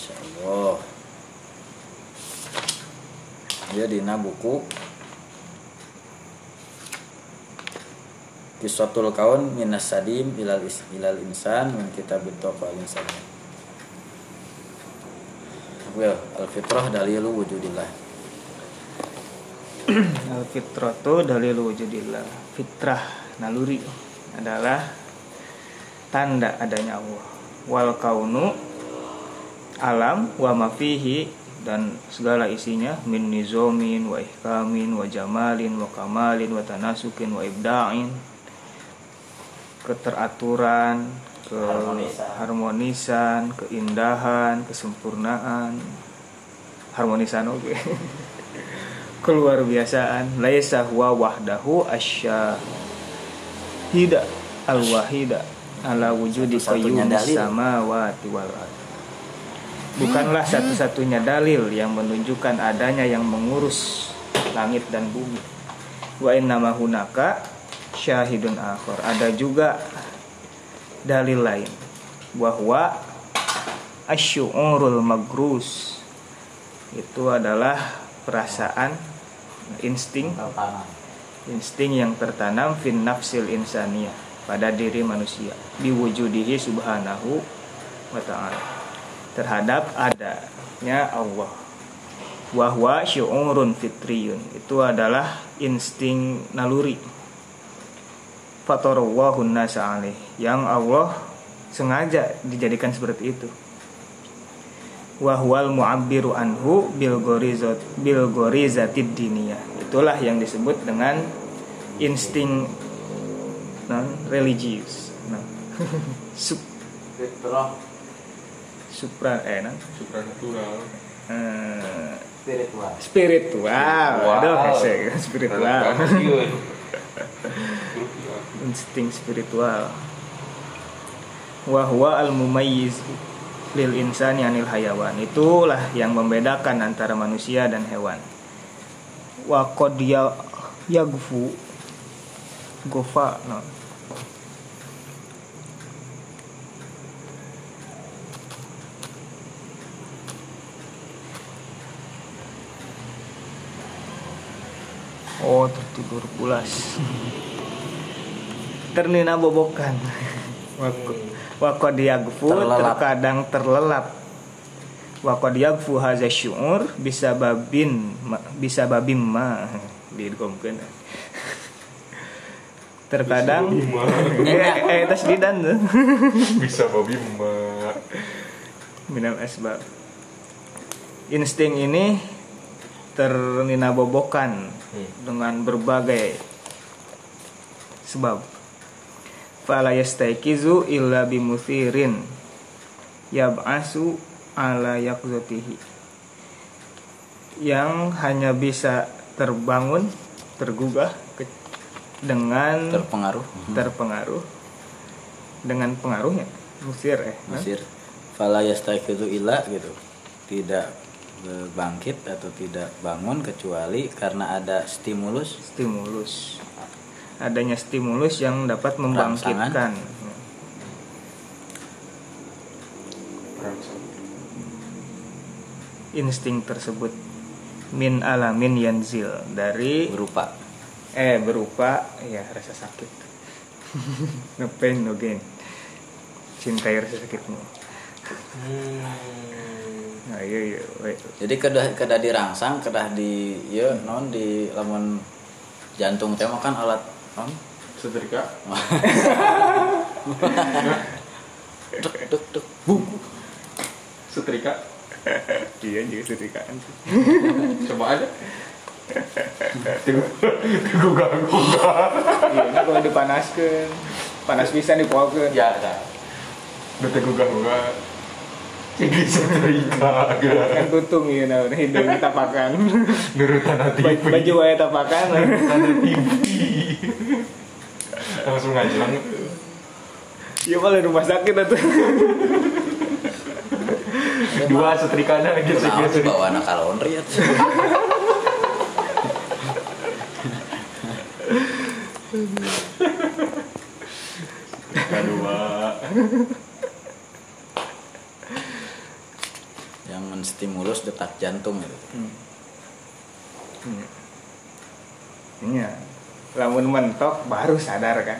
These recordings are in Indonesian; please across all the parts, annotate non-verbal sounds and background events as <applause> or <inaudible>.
Masya Allah Ya dina buku. Kisatul kaun minas sadim ilal, is, ilal insan min kitab al insan. Well, al-fitrah dalilu wujudillah. <clears throat> Al fitratu dalil wujudillah. Fitrah naluri adalah tanda adanya Allah. Wal kaunu alam wa mafihi dan segala isinya min nizomin wa ihkamin wa jamalin wa kamalin wa tanasukin wa ibda'in keteraturan Harmonisan. keharmonisan keindahan kesempurnaan. Harmonisan oke. <laughs> Keluar biasaan laisa huwa wahdahu asyahida al wahida ala wujudi qayyumis samawati wal ard bukanlah satu-satunya dalil yang menunjukkan adanya yang mengurus langit dan bumi. Wa innama hunaka syahidun akhar. Ada juga dalil lain. Bahwa asyu'urul magrus. Itu adalah perasaan insting. Insting yang tertanam fin nafsil insaniyah pada diri manusia. Biwujudihi subhanahu wa ta'ala terhadap adanya Allah. Wahwa syu'urun fitriyun. Itu adalah insting naluri. Fatarawahun nasa alaih. Yang Allah sengaja dijadikan seperti itu. Wahwal mu'abbiru anhu bil gorizat bil diniyah. Itulah yang disebut dengan insting non. <laughs> Religius nah. Supra eh non? supranatural Eh, spiritual spiritual aduh Wow. hese, <laughs> spiritual Iya. <laughs> insting spiritual wahwa al mumayyiz lil insani anil hayawan itulah yang membedakan antara manusia dan hewan wa qad ya yagfu gofa no. Oh tertidur pulas. Ternina bobokan. Wako diagfu Terlelap. terkadang terlelap. Wako diagfu haza syu'ur bisa babin ma- bisa babim ma. Digomkeun terkadang eh eh tas didan tuh bisa babi emak minal asbab insting ini ternina bobokan dengan berbagai sebab. Fala yastaikizu illa bimuthirin yab'asu ala yakzatihi yang hanya bisa terbangun tergugah dengan terpengaruh. Terpengaruh. Dengan pengaruhnya musir eh nah? Mesir fala yastaqidu illa gitu. Tidak bangkit atau tidak bangun kecuali karena ada stimulus? Stimulus. Adanya stimulus yang dapat Rangsangan. membangkitkan. Insting tersebut. Min alamin yanzil. Dari berupa. Eh berupa. Ya rasa sakit. <laughs> No pain no gain cintai rasa sakitmu nah iya iya jadi kedah kedah dirangsang kedah di ya non di lamun jantung teh mah kan alat non? Setrika. <laughs> Dek dek dek bung setrika. Iya juga setikaan coba aja. Gugah gugah iya ini kalau dipanaskan. Panas bisa dipokeun ya ya bete gugah gugah jadi setrika kan tutung ya nah hidung tapakan nurutan hati Baj- baju wae tapakan nurutan TV langsung ngajlang iya malah rumah sakit atuh dua setrikanya gitu Nah, gitu bawa anak laundry ya. Kedua menstimulus detak jantung gitu. Hmm. Hmm. Iya. Lamun mentok baru sadar kan.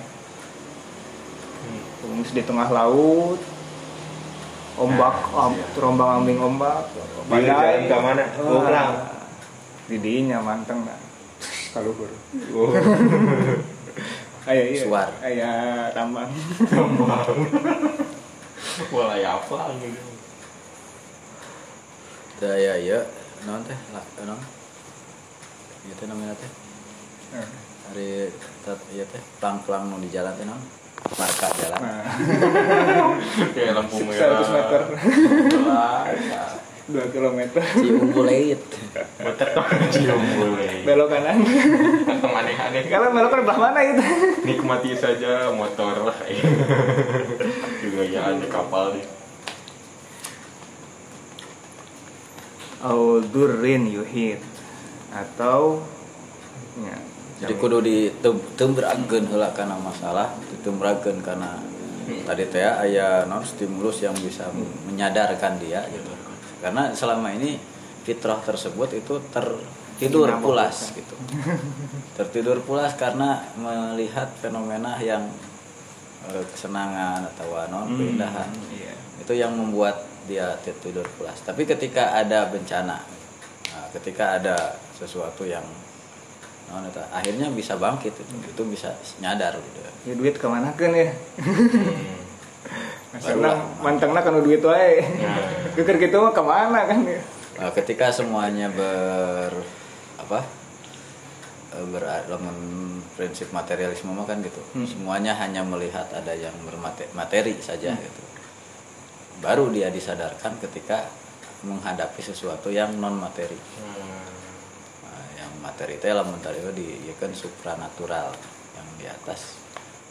Rumus di tengah laut. Ombak, Nah, om, iya. terombang ambing ombak. Jalan ke mana? Oh. Di dinya manteng nah. Kalau gur. Oh. <laughs> Ayo iya. Suar. Aya tambang. <laughs> Wah, ya apa gitu. Daya ya, non teh, lah, non. Iya teh namanya teh. Hari tet iya teh, pelang-pelang nu di jalan teh non. Marka jalan. Nah, <laughs> Kayak lampu merah. 100 meter. <laughs> Ya. 2 kilometer. Ciumbu leit. Beter kok cium boleh. Belok kanan. Kantong aneh-aneh. Kalau belok kan belah mana itu? Nikmati saja motor lah. <laughs> Juga ya di kapal nih. Au durrin yuhit atau ya, Jadi kudu ditemberakeun heula kana masalah, ditemberakeun kana tadi teh aya non stimulus yang bisa menyadarkan dia gitu. Karena selama ini fitrah tersebut itu tertidur pulas gitu. Tertidur pulas karena melihat fenomena yang eh, kesenangan atau non keindahan. Iya. Itu yang membuat dia tertidur pulas. Tapi ketika ada bencana, nah, ketika ada sesuatu yang eta, akhirnya bisa bangkit itu, itu bisa nyadar gitu. Ya duit ke mana kan ya? Lah. mantengna kan duit wae. Nah. Geger gitu mah ke mana kan ya? Nah, ketika semuanya ber apa ber dalam prinsip materialisme mah kan gitu Hmm. semuanya hanya melihat ada yang bermateri saja Hmm. gitu baru dia disadarkan ketika menghadapi sesuatu yang non materi Nah, yang materi itu lah mentari itu di ya kan supranatural yang di atas.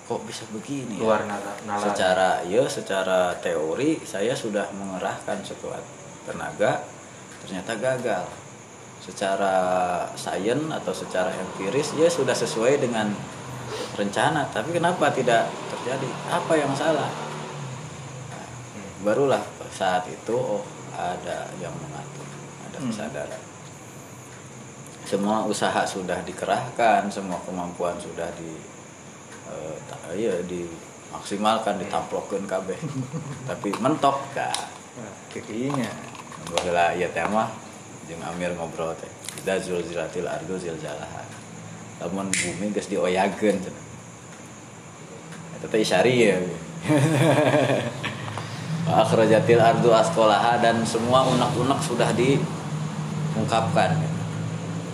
Kok bisa begini ya? Luar secara ya secara teori saya sudah mengerahkan sekuat tenaga ternyata gagal. Secara sains atau secara empiris ya sudah sesuai dengan rencana. Tapi kenapa tidak terjadi? Apa yang salah barulah saat itu oh ada yang mengatur ada Hmm. kesadaran. Semua usaha sudah dikerahkan semua kemampuan sudah di ta- iya dimaksimalkan ditamplokeun kabeh. Tapi mentok kah Wah, Tidinya. Baheula ieu teh mah jeung Amir ngobrol teh Ida zulzilatil ardu zilzalaha. Lamun bumi geus dioyageun cenah. Eta teh isyari ya <laughs> akhrajatil ardu asqalaha dan semua unek-unek sudah diungkapkan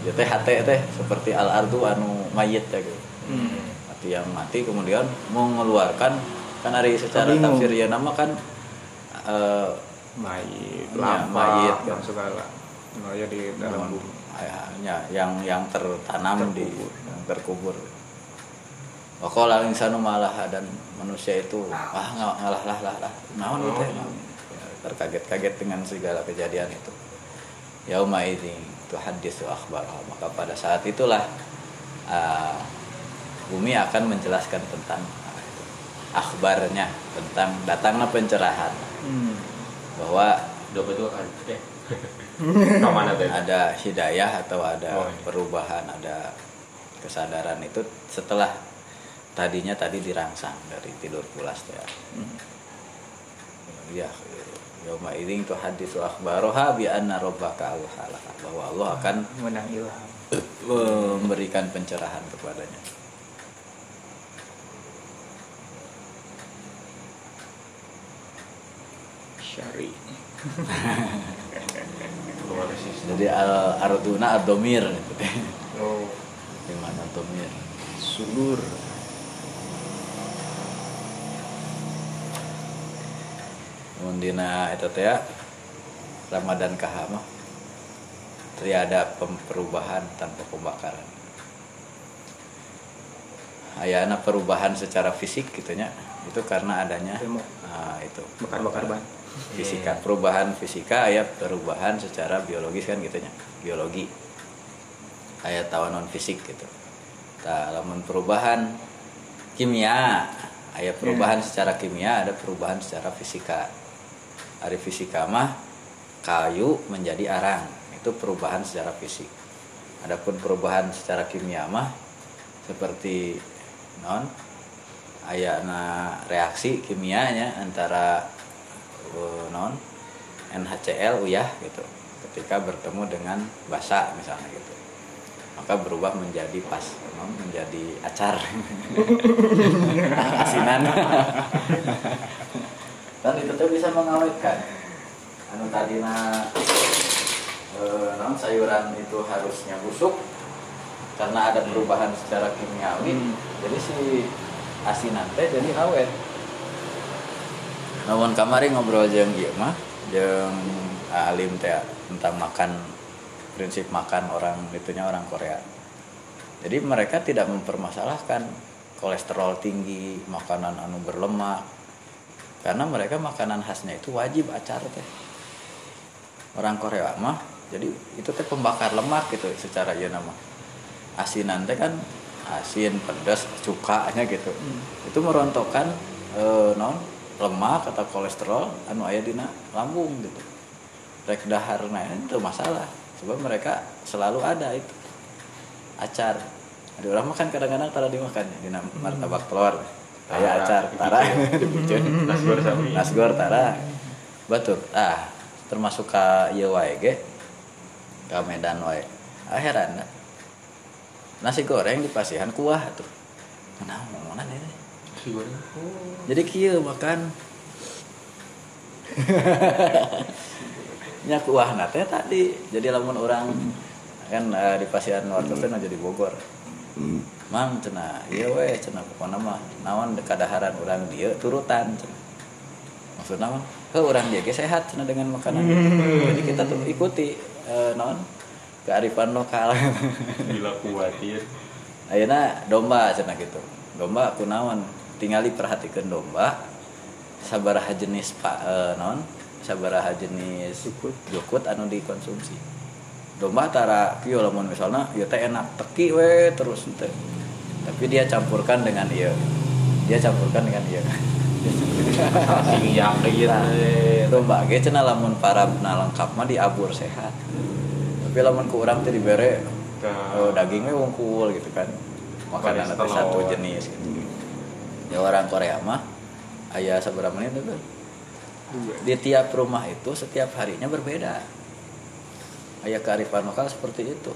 ya teh hate teh seperti al ardu anu mayit ya gitu Hmm. mati yang mati kemudian mengeluarkan kan hari secara Bingung. tafsir ya nama kan eh, Mayit, Ya, mayit, kan. segala. Oh ya di dalam bumi. ya, yang yang tertanam di Terkubur. yang terkubur Wakola insanu malah dan manusia itu ah ng- ngalah lah lah lah naon itu ya, terkaget-kaget dengan segala kejadian itu. Yauma idzin tuhaddisu akhbarah maka pada saat itulah ah, bumi akan menjelaskan tentang itu, akhbarnya tentang datangnya pencerahan. Hmm. bahwa kan? <laughs> Ada hidayah atau ada Oh, iya. perubahan, ada kesadaran itu setelah tadinya tadi dirangsang dari tidur pulas teh. Hmm. Ya, yauma idzin tuhaddisu akhbaroha bi anna rabbaka awhalaha bahwa Allah akan Menang ilham. memberikan pencerahan kepadanya. Syari. <laughs> Jadi al arduna ad-domir Oh. di mana domir? Sulur. Mun dina eta teh ya, Ramadan kaha mah tiada perubahan tanpa pembakaran. Ayana perubahan secara fisik gitunya itu karena adanya Demo. ah, itu. Bakar-bakar ban. fisika. Perubahan fisika aya perubahan secara biologis kan gitunya biologi. Aya tahu non fisik gitu. Tah lamun perubahan kimia aya perubahan secara kimia ada perubahan secara fisika hari fisika mah kayu menjadi arang. Itu perubahan secara fisik. Adapun perubahan secara kimia mah seperti non ayana reaksi kimianya antara uh, non NHCl uyah gitu. Ketika bertemu dengan basa misalnya gitu. Maka berubah menjadi pas non menjadi acar. <laughs> Asinan <laughs> dan itu tuh bisa mengawetkan. Anu tadina eh, non sayuran itu harusnya busuk karena ada perubahan secara kimiawi jadi si asinan teh jadi awet. Namun kamari ngobrol jeung ieu mah jeung alim teh tentang makan prinsip makan orang itunya orang Korea. Jadi mereka tidak mempermasalahkan kolesterol tinggi makanan anu berlemak karena mereka makanan khasnya itu wajib acar teh. Orang Korea mah jadi itu teh pembakar lemak gitu secara ya nama. Asinan teh kan asin pedas cukanya gitu. Itu merontokkan eh, non lemak atau kolesterol anu aya dina lambung gitu. Rek daharna itu masalah sebab mereka selalu ada itu. Acar. Ada orang makan kadang-kadang tara dimakan dina martabak telur kayak acar tara. <laughs> Nasgor sami. nasgor tara. Batur ah termasuk ka ieu wae ge? Ka Medan wae. Ah heran nasi goreng di pasihan kuah tuh. Nah mana ini? Si goreng. jadi kieu makan. <laughs> Nya kuah teh tadi jadi lamun orang kan eh, di pasihan warga teh jadi Bogor mang cenah iya weh cenah pokokna mah naon kadaharan urang dieu turutan cenah maksudna mah he urang dia sehat cenah dengan makanan jadi kita tuh ikuti eh, naon kearifan lokal <laughs> Bila kuatir. Ayeuna domba cenah gitu. Domba kunaon? Tingali perhatikan domba sabaraha jenis pak eh, non sabaraha jenis jukut anu dikonsumsi. Domba tara kieu lamun misalnya ieu teh enak teki we terus teh. Tapi dia campurkan dengan ieu. Dia campurkan dengan ieu. <laughs> Asing yakin. Nah, domba ge cenah lamun parabna lengkap mah diabur sehat. Tapi lamun ku urang teh dibere oh, dagingnya wungkul gitu kan makanan Kolesterol. satu jenis gitu ya orang Korea mah ayah seberapa menit itu di tiap rumah itu setiap harinya berbeda ayah kearifan lokal seperti itu.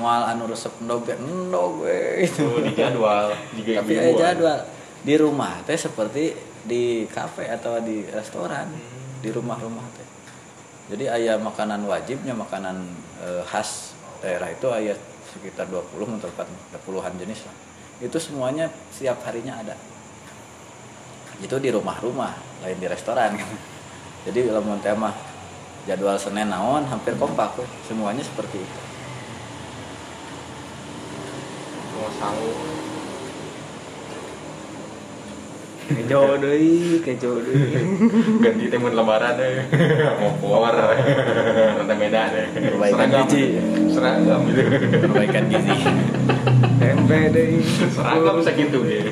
Mual anu resep endog endog we itu Oh, di jadwal. Tapi ayah jadwal. Di rumah teh seperti di kafe atau di restoran di rumah-rumah teh. Jadi ayah makanan wajibnya makanan eh, khas daerah itu ayah sekitar 20 atau 40 puluhan jenis lah. Itu semuanya setiap harinya ada. Itu di rumah-rumah lain di restoran. <laughs> Jadi kalau mau tema jadwal Senin naon hampir kompak we. semuanya seperti itu Mau sanggup. kejo deui kejo deui <laughs> Ganti temen lebaran deh. <laughs> Mau keluar. Nanti beda deh. Perbaikan Seragam. gizi. Seragam gitu. perbaikan gizi <laughs> tempe deui Seragam segitu ya.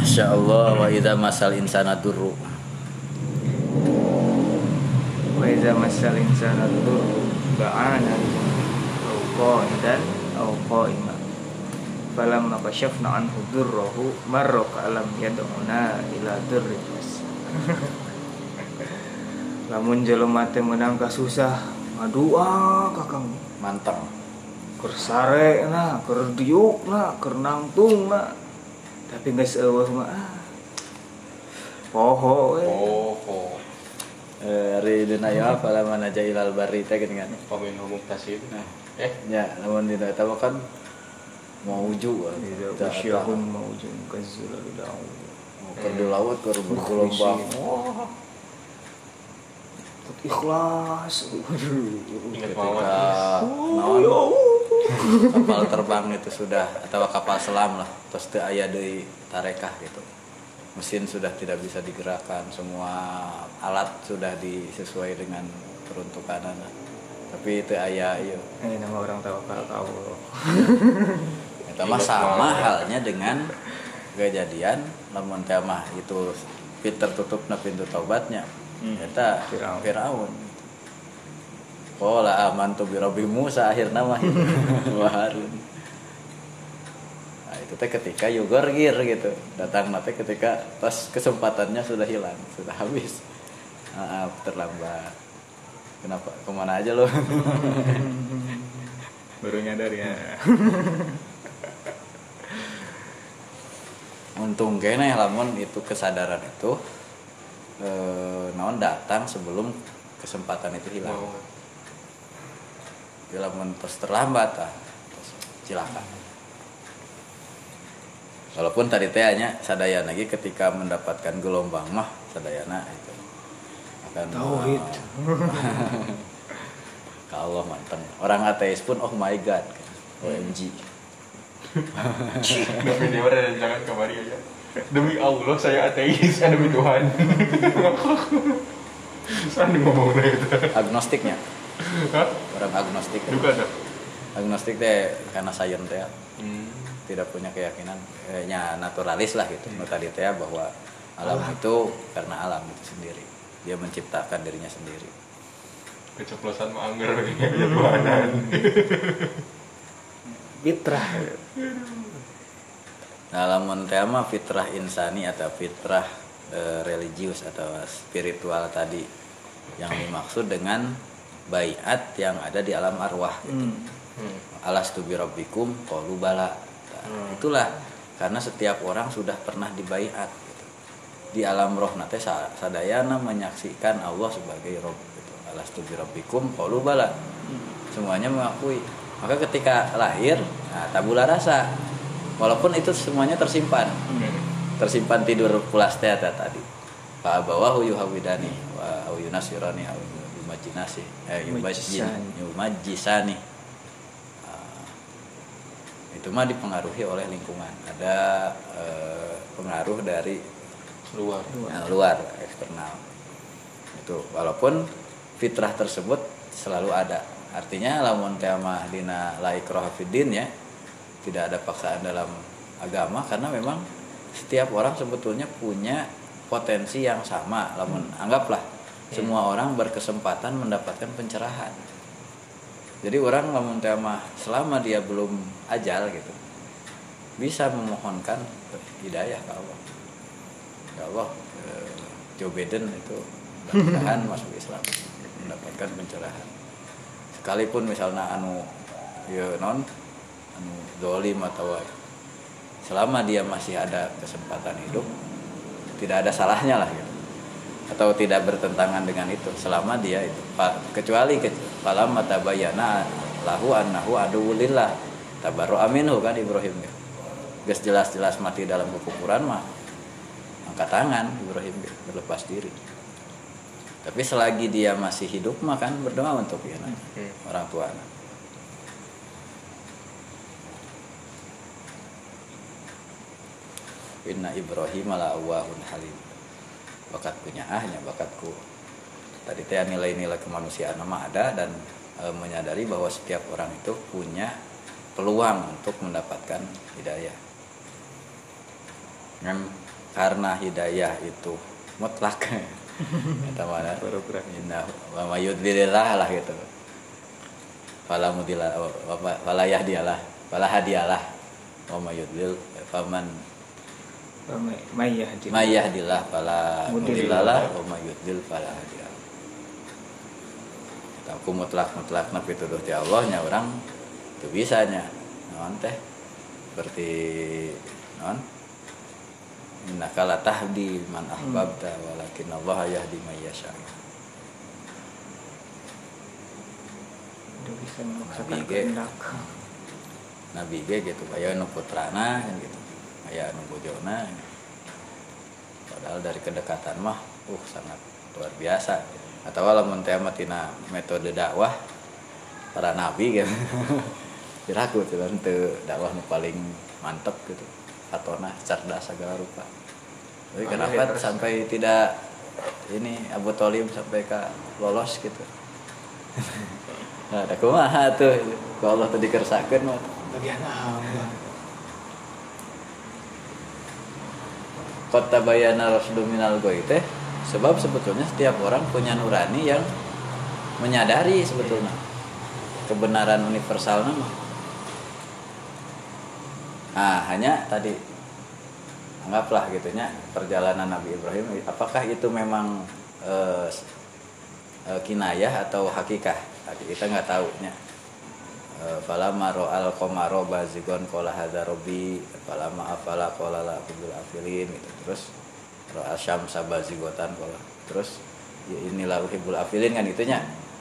Masya Allah wa idha masal insana durru. Wa iza masal insana dur ba'ana au qa'idan au qa'ima falamma kashafna anhu durrahu marra ka'lam yad'una ila durrin mas <laughs> lamun jelema teh meunang kasusah ngadua kakang mantap keur sare na keur diuk na keur nangtung na tapi geus eueuh mah ah poho we Oh, oh. Eh, hari dina ya fala mana jailal bari teh gini kan Komen ngomong tas itu. Nah. Eh, ya lamun dina eta mah kan mau uju Iza Tah, usyahum tah. maujun kazzulal da'u mau di laut keur bergelombang Ikhlas. Ingat ketika mawar. naon kapal terbang itu sudah atau kapal selam lah terus teu aya deui tarekah gitu. Mesin sudah tidak bisa digerakkan semua alat sudah disesuai dengan peruntukan tapi itu aya iya. Ini nama orang tawakal ke Allah <laughs> Eta mah sama halnya dengan kejadian lamun teh mah itu pit tertutup na pintu taubatnya. Eta Firaun. Firaun. Qala amantu bi rabbi Musa itu. <laughs> wa Harun. Nah, itu teh ketika Yugor gir gitu. Datang nanti ketika pas kesempatannya sudah hilang sudah habis. Maaf terlambat. Kenapa? Ke mana aja lo <laughs> baru nyadar ya. Untung kene lamun itu kesadaran itu eh, naon datang sebelum kesempatan itu hilang. Mau. Ya, lamun terus terlambat ah cilaka walaupun tadi teh hanya sadaya lagi ketika mendapatkan gelombang mah sadayana itu. Akan Tauhid. <laughs> kalau mantan orang ateis pun oh my god. OMG Demi <laughs> dia jangan kemari aja. Demi Allah saya ateis, eh, <laughs> demi Tuhan. Sana ngomongnya itu. agnostiknya Hah? orang agnostik Juga ada. agnostik teh karena sains teh Hmm. tidak punya keyakinan kayaknya naturalis lah gitu nu tadi teh bahwa alam itu karena alam itu sendiri dia menciptakan dirinya sendiri Keceplosan mah anggar ya Tuhanan. fitrah Nah, lamun tema fitrah insani atau fitrah eh, religius atau spiritual tadi yang dimaksud dengan baiat yang ada di alam arwah gitu. Hmm. Hmm. Alastu bi rabbikum qalu bala. Nah, itulah karena setiap orang sudah pernah dibaiat gitu. Di alam roh nate sa- sadayana menyaksikan Allah sebagai Rob gitu. Alastu bi rabbikum qalu bala. Semuanya mengakui. Maka ketika lahir, nah, tabula rasa. Walaupun itu semuanya tersimpan. Tersimpan tidur pulas teh tadi. Fa abawahu yuhawidani wa au yunasirani au yumajinasi eh Yumajisani. Ah, itu mah dipengaruhi oleh lingkungan. Ada eh, pengaruh dari Luar. yang luar eksternal itu walaupun fitrah tersebut selalu ada artinya lamun tema dina laik rohafidin ya tidak ada paksaan dalam agama karena memang setiap orang sebetulnya punya potensi yang sama. Lamun anggaplah semua orang berkesempatan mendapatkan pencerahan. Jadi orang lamun tema selama dia belum ajal gitu bisa memohonkan hidayah ke Allah. Ya Allah eh, Joe Biden itu mudah-mudahan <laughs> masuk Islam mendapatkan pencerahan. Sekalipun misalnya anu ya non dolim atau selama dia masih ada kesempatan hidup tidak ada salahnya lah gitu. Atau tidak bertentangan dengan itu selama dia itu kecuali ke, falam tabayyana lahu annahu aduwulillah tabarru aminhu kan Ibrahim ya. Geus jelas-jelas mati dalam kekufuran mah angkat tangan Ibrahim ya, berlepas diri. Tapi selagi dia masih hidup mah kan berdoa untuk ya, nah, orang tua Inna Ibrahim ala awahun halim. Bakat punya ahnya bakatku. Tadi teh nilai-nilai kemanusiaan nama ada dan e, menyadari bahwa setiap orang itu punya peluang untuk mendapatkan hidayah. Kan karena hidayah itu mutlak. <laughs> Kata mana? Baru gerak Inna wa mayudlilillah lah gitu. Fala mudila fala yahdiyalah fala hadiyalah. Wa mayudlil faman Maya di may yahdillah. Fala Mudlil. mudillalah wa may yudlil fala hadiyalah aku mutlak mutlak nabi tuduh ti Allah nya orang itu bisanya. Non teh? Seperti non innaka la tahdi man ahbabta walakin Allah yahdi may yasha. Nabi ge. nabi ge gitu aya nu putrana gitu aya nu bojona padahal dari kedekatan mah uh sangat luar biasa. Atau lamun teh tina metode dakwah para nabi gitu. <laughs> Kiraku tuh kan teu dakwah nu paling mantep gitu. Atona cerdas segala rupa. Tapi kenapa sampai tidak ini Abu Thalib sampai ke lolos gitu? <laughs> Nah ada kumaha tuh? Kalau Allah tuh dikersakeun mah. Bagian apa kota bayana rasdu minal teh sebab sebetulnya setiap orang punya nurani yang menyadari sebetulnya. Kebenaran universal nama nah hanya tadi anggaplah gitunya perjalanan Nabi Ibrahim apakah itu memang eh, eh, kinayah atau hakikah? Tadi kita nggak tahu falama ro'al komaro bazigon kola hadza robbi falama afala kola la kubul afilin gitu. Terus ro'al syamsa bazigotan kola. Terus ya inilah uhibul afilin kan itunya.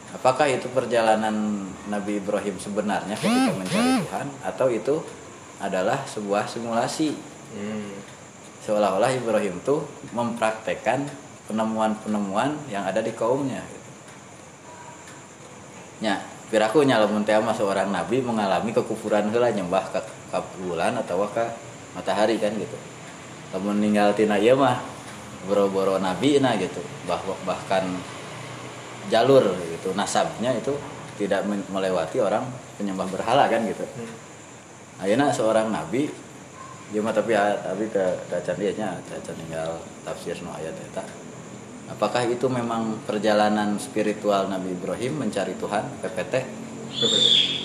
Apakah itu perjalanan Nabi Ibrahim sebenarnya ketika mencari Tuhan atau itu adalah sebuah simulasi? Hmm. seolah-olah Ibrahim tuh mempraktekkan penemuan-penemuan yang ada di kaumnya gitu. Ya, piraku nyalamun teh mah seorang nabi mengalami kekufuran heula nyembah ke, ke bulan atau ke matahari kan gitu. Lamun ninggal tina ieu mah boro-boro nabi nah gitu. Bahwa bahkan jalur gitu nasabnya itu tidak melewati orang penyembah berhala kan gitu. Ayeuna seorang nabi dia mah tapi tapi ke dacan dia nya dacan tinggal tafsir nu ayat eta. Apakah itu memang perjalanan spiritual Nabi Ibrahim mencari Tuhan PPT?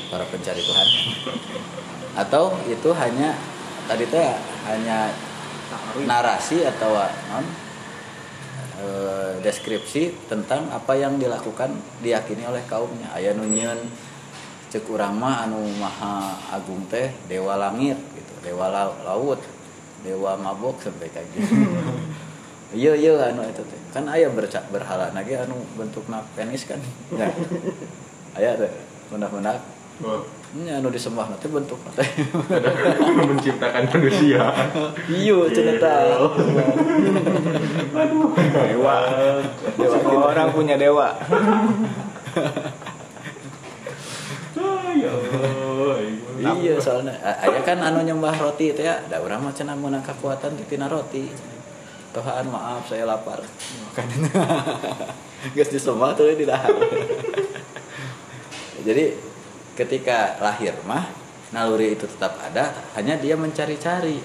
Para pencari Tuhan. Atau itu hanya tadi teh hanya narasi atau non? Eh, deskripsi tentang apa yang dilakukan diyakini oleh kaumnya. Aya nunyeun cek urang mah anu maha agung teh dewa langit gitu. Dewa lau- laut dewa mabok sampai kayak gitu <laughs> iya iya anu itu teh. Kan aya berca berhala. Lagi anu bentukna penis kan. Ya <laughs> aya teh benak-benak Oh, nya anu disembah nanti bentuk teh. <laughs> Menciptakan manusia. iya. Cerita dewa. Semua orang punya dewa. Ya Allah. iya soalnya. A- aya kan anu nyembah roti teh ya. Da urang mah cenah meunang kekuatan di tina roti Tuhan maaf saya lapar. Makan. <laughs> Geus disembah tuh di <laughs> jadi ketika lahir mah naluri itu tetap ada hanya dia mencari-cari.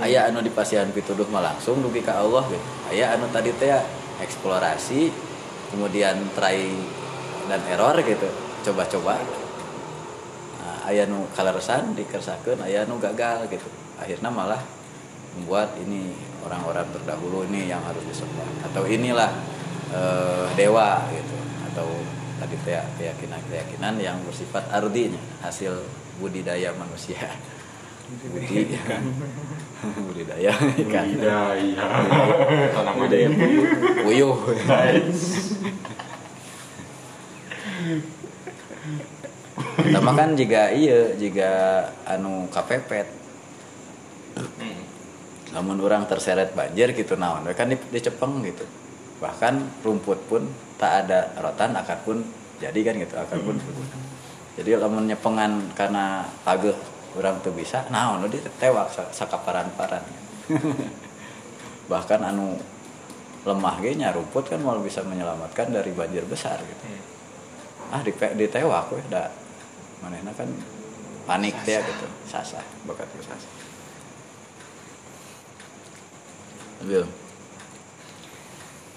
Aya anu dipasihan pituduh mah langsung dugi ka Allah gitu. Aya anu tadi teh eksplorasi kemudian try dan error gitu. Coba-coba. Nah, aya nu kaleresan dikersakeun aya nu gagal gitu. Akhirnya malah membuat ini orang-orang terdahulu ini yang harus disembah. Atau inilah eh, dewa gitu. Atau tadi teh keyakinan-keyakinan yang bersifat ardinya hasil budidaya manusia. Budi budidaya ikan Iya, iya. Tanaman budidaya. Puyuh. Pertama kan jika iya jika anu kapepet namun orang terseret banjir gitu naon. We kan di, dicepeng gitu. Bahkan rumput pun tak ada rotan akar pun jadi kan gitu akar pun jadi lamun nyepengan karena pageh orang tuh bisa naon dia tewak sa- sakaparan-paran. <laughs> Bahkan anu lemah ge nya rumput kan malah bisa menyelamatkan dari banjir besar gitu. Ah di ditewak we da manehna kan panik teh gitu sasah bakat ku sasah Bil.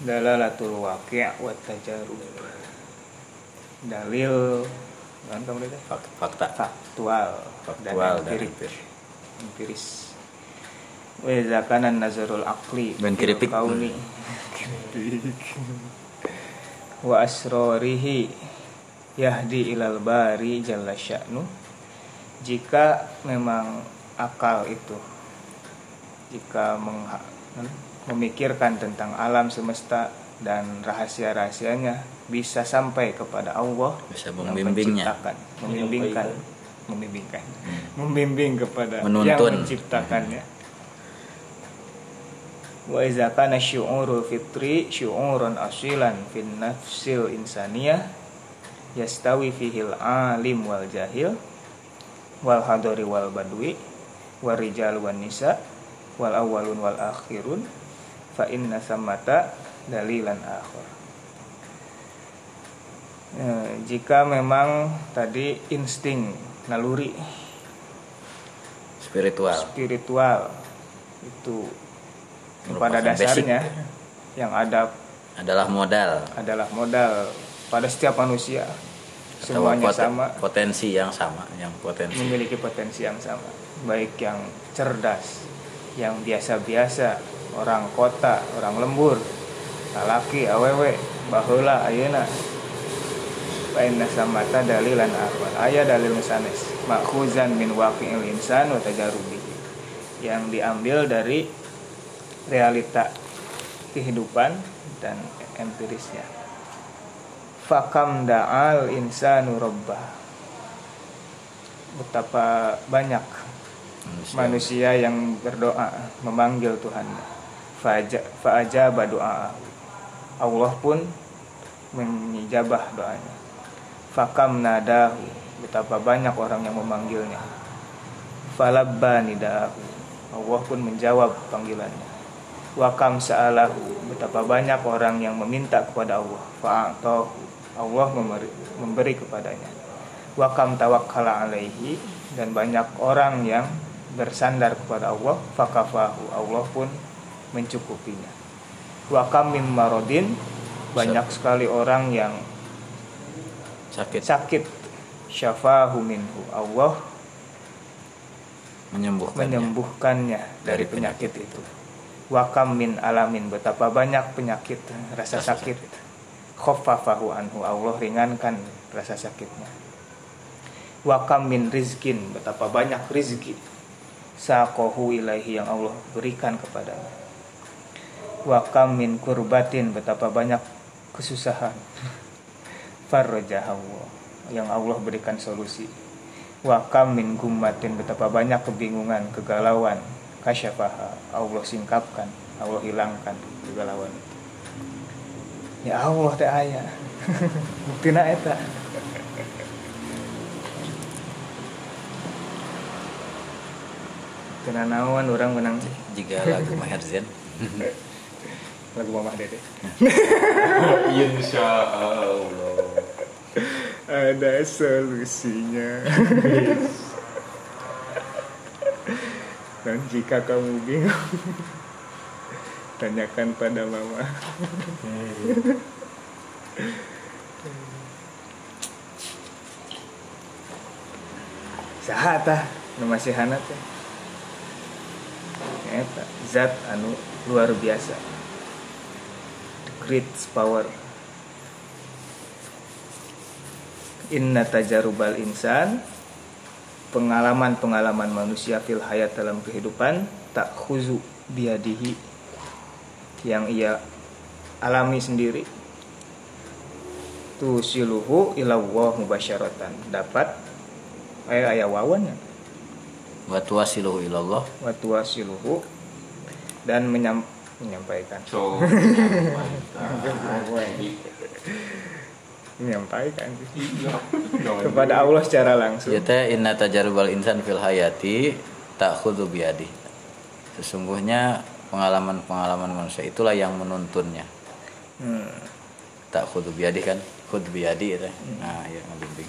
dalalatul waqi' wa tajarub. Dalil kan kamu tadi Fak- fakta. Faktual, faktual dan empirik. empir empiris. Wa idza kana nazarul aqli Dan fil keripik. kauni. Wa asrarihi yahdi ilal bari jalla sya'nu. Jika memang akal itu jika mengha- memikirkan tentang alam semesta dan rahasia-rahasianya bisa sampai kepada Allah Bisa yang membimbingnya. membimbingkan membimbingkan membimbing kepada yang Menuntun. menciptakannya wa iza kana syu'urul fitri syu'uran asilan fin nafsil insaniyah yastawi fihil alim wal jahil wal hadari wal badwi wal rijal wan nisa wal awalun wal akhirun fa inna samata dalilan akhir. Eh, jika memang tadi insting naluri. Spiritual. Spiritual. Itu Merupakan pada dasarnya. Yang ada adalah modal. adalah modal pada setiap manusia. Atau semuanya poten- sama. potensi yang sama yang potensi. Memiliki potensi yang sama. Baik yang cerdas yang biasa-biasa. Orang kota orang lembur. Laki awewe. Baheula ayeuna. Fainna samata dalilan awal Aya dalil sanes. Makhuzan min waqi'il insan wa tajarubi. Yang diambil dari realita kehidupan dan empirisnya. Fakam da'al insanu rabbah. Betapa banyak manusia. manusia yang berdoa memanggil Tuhan. Fa'ajaba doa. Allah pun mengijabah doanya. Fakam nadahu betapa banyak orang yang memanggilnya. Falabba nidahu Allah pun menjawab panggilannya. Wakam sa'alahu betapa banyak orang yang meminta kepada Allah. Fa'atahu Allah memberi, memberi kepadanya. Wakam tawakkala alaihi dan banyak orang yang bersandar kepada Allah fakafahu Allah pun mencukupinya. Wakam mim marodin banyak sekali orang yang sakit. sakit. Syafahu minhu Allah menyembuhkan menyembuhkannya dari Dari penyakit. itu. Wakam min alamin betapa banyak penyakit rasa Rasa sakit. khaffafahu anhu Allah ringankan rasa sakitnya. Wakam min rizkin betapa banyak rizki saqahu ilaihi yang Allah berikan kepadanya. Wakam min kurbatin betapa banyak kesusahan. Farrajah Allah yang Allah berikan solusi. Wakam min gummatin betapa banyak kebingungan kegalauan kasyafaha. Allah singkapkan Allah hilangkan kegalauan itu. Ya Allah teh aya. <laughs> Buktina eta Tina naon orang menang. Jika lagu Maher Zen <laughs> lagu Mama Dede. <laughs> Insya Allah. ada solusinya. <laughs> Dan jika kamu bingung tanyakan pada mama. Sahata nama si Hana teh Eta, zat anu luar biasa. Great power. Inna tajarubal insan Pengalaman-pengalaman manusia fil hayat dalam kehidupan Tak khuzu biadihi. Yang ia alami sendiri. Tusiluhu ilawah mubasyaratan Dapat Ayah ayah wawannya wa tuwasiluhu ilallah. Watuasiluhu. Dan menyam, menyampaikan. So, <laughs> Menyampaikan. Iya. Kepada Allah secara langsung. Ya teh inna tajarubal insan fil hayati tak khudu biadi sesungguhnya pengalaman-pengalaman manusia itulah yang menuntunnya. Hmm. tak khudu biadi kan khud biadi itu nah ya ngabimbing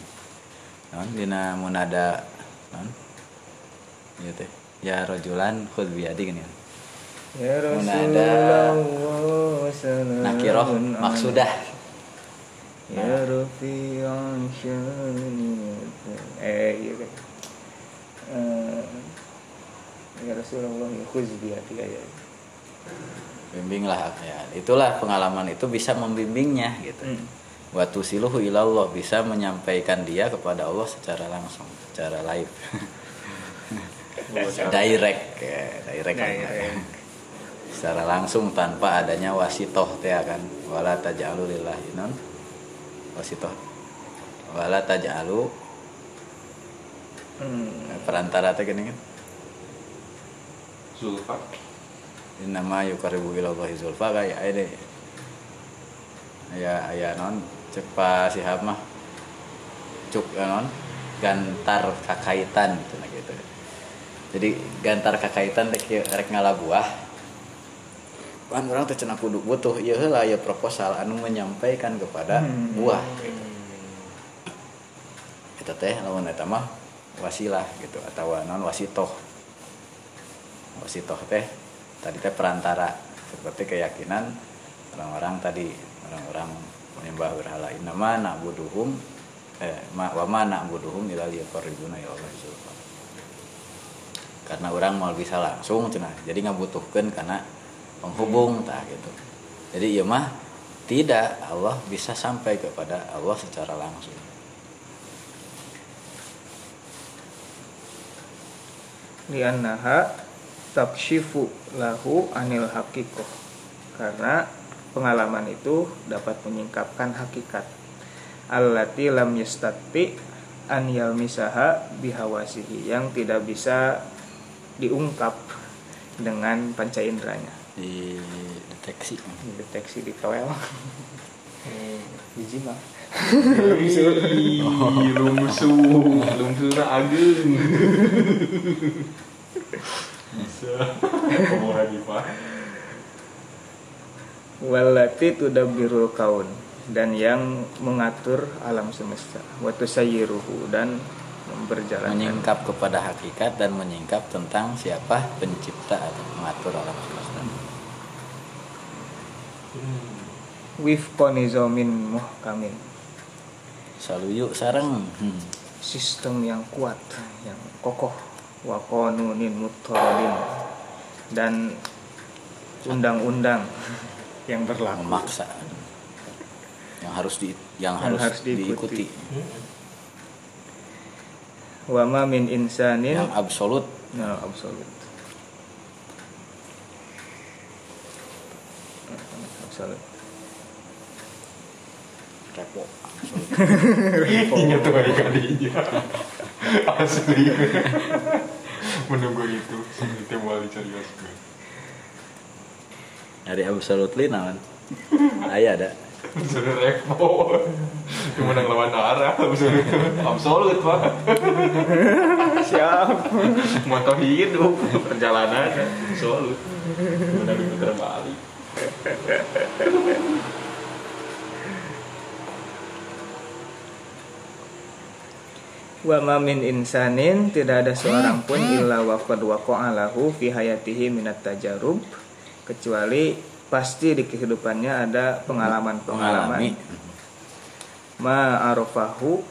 non dina munada non ya teh. Ya rojulan khud biadi kan ya Ya Rasulullah nakiroh maksudah. Ya Rafi'an syani'atan. Eh iya kan Eh, Ya Rasulullah ya khuz biyadi ya. Bimbing lah ya. Itulah pengalaman itu bisa membimbingnya gitu. Hmm. Watu siluhu ilallah bisa menyampaikan dia kepada Allah secara langsung, secara live, <laughs> direct, ya, direct, Direct. secara langsung tanpa adanya wasitoh teh kan, wala taj'alu lillahi non, wasitoh, wala taj'alu. Hmm. perantara teh gini kan, Zulfa. ini nama yukaribu ilallahi zulfa kayak aya deh, aya aya non, cek pa sihab mah, cuk ya, non, gantar kakaitan gitu. Jadi gantar kakaitan rek rek ngalabuah. Pan orang teh cenah kudu butuh ieu heula ya proposal anu menyampaikan kepada Hmm. buah gitu. Eta teh lamun eta mah wasilah gitu atau non wasitoh. Wasitoh teh tadi teh perantara seperti keyakinan orang-orang tadi orang-orang menyembah berhala nama na'buduhum eh ma wa ma na'buduhum ila liyaqarribuna ya Allah zulfa. Karena orang mau bisa langsung cenah jadi ngabutuhkeun karena penghubung tah gitu. Jadi iya mah tidak. Allah bisa sampai kepada Allah secara langsung. Liannaha takshifu lahu anil hakikoh karena pengalaman itu dapat menyingkapkan hakikat. Allati lam yastati an yalmisaha bihawasihi. Yang tidak bisa diungkap dengan panca inderanya. Di deteksi. Deteksi di toel biji mah lumsu lumsuna ageng. Bisa. Ngomong lagi pak walati tudabbirul kaun dan yang mengatur alam semesta. Waktu sayyiruhu dan berjalan menyingkap kepada hakikat dan menyingkap tentang siapa pencipta atau pengatur alam semesta wifqonizomin muhkamin. Selalu yuk sarang hmm. sistem yang kuat yang kokoh. Wa qanunin muttalin dan undang-undang yang berlaku. Memaksa. Yang harus di yang, Yang harus, harus diikuti. diikuti, wa ma min insanin yang absolut. No absolut. Absolut. Repo ingat tuh kali. Kalinya asli. Menunggu itu. Itu mau dicari asli dari absolutely naon? Aya ada Sudah repo Cuma menang lawan arah Absolut pak. Siap. Moto hidup. Perjalanan. Absolut Menang putar balik wa ma min insanin tidak ada seorang pun illa waqad waqa'a lahu fi hayatihi minat tajarub kecuali pasti di kehidupannya ada pengalaman-pengalaman. Ma arafahu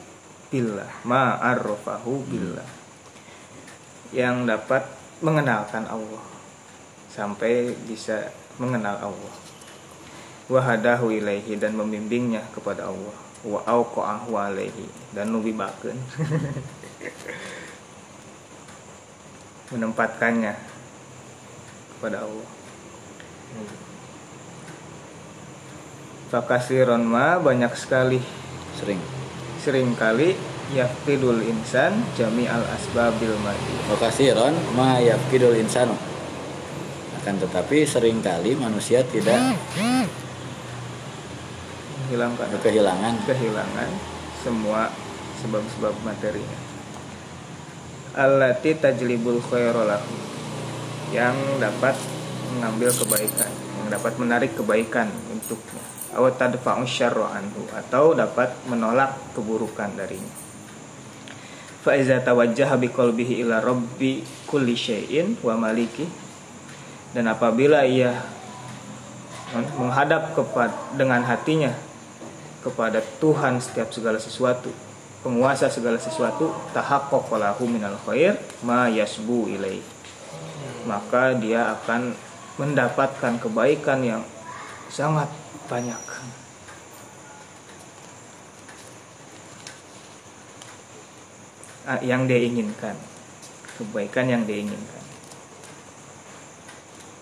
billah. Ma arafahu billah. Yang dapat mengenalkan Allah. Sampai bisa mengenal Allah. Wa hadahu ilaihi dan membimbingnya kepada Allah. Wa auqa'ahu alaihi. Dan nubibakeun. <laughs> Menempatkannya kepada Allah Fakasiron ma banyak sekali. Sering. Seringkali yafidul insan jami al asbabil madi Wakasiron ma yafkidul insanu akan tetapi sering kali manusia tidak hilangkan kehilangan. Kehilangan semua sebab-sebab materinya. Allati tajlibul khairolahu yang dapat mengambil kebaikan dapat menarik kebaikan untuknya atau atau dapat menolak keburukan darinya. Fa iza tawajjaha biqalbihi ila rabbi kulli syai'in wa maliki. Dan apabila ia menghadap kepada dengan hatinya kepada Tuhan setiap segala sesuatu penguasa segala sesuatu tahaqqaqa lahu minal khair ma yasbu ilaih maka dia akan mendapatkan kebaikan yang sangat banyak. Ah, yang dia inginkan. Kebaikan yang dia inginkan.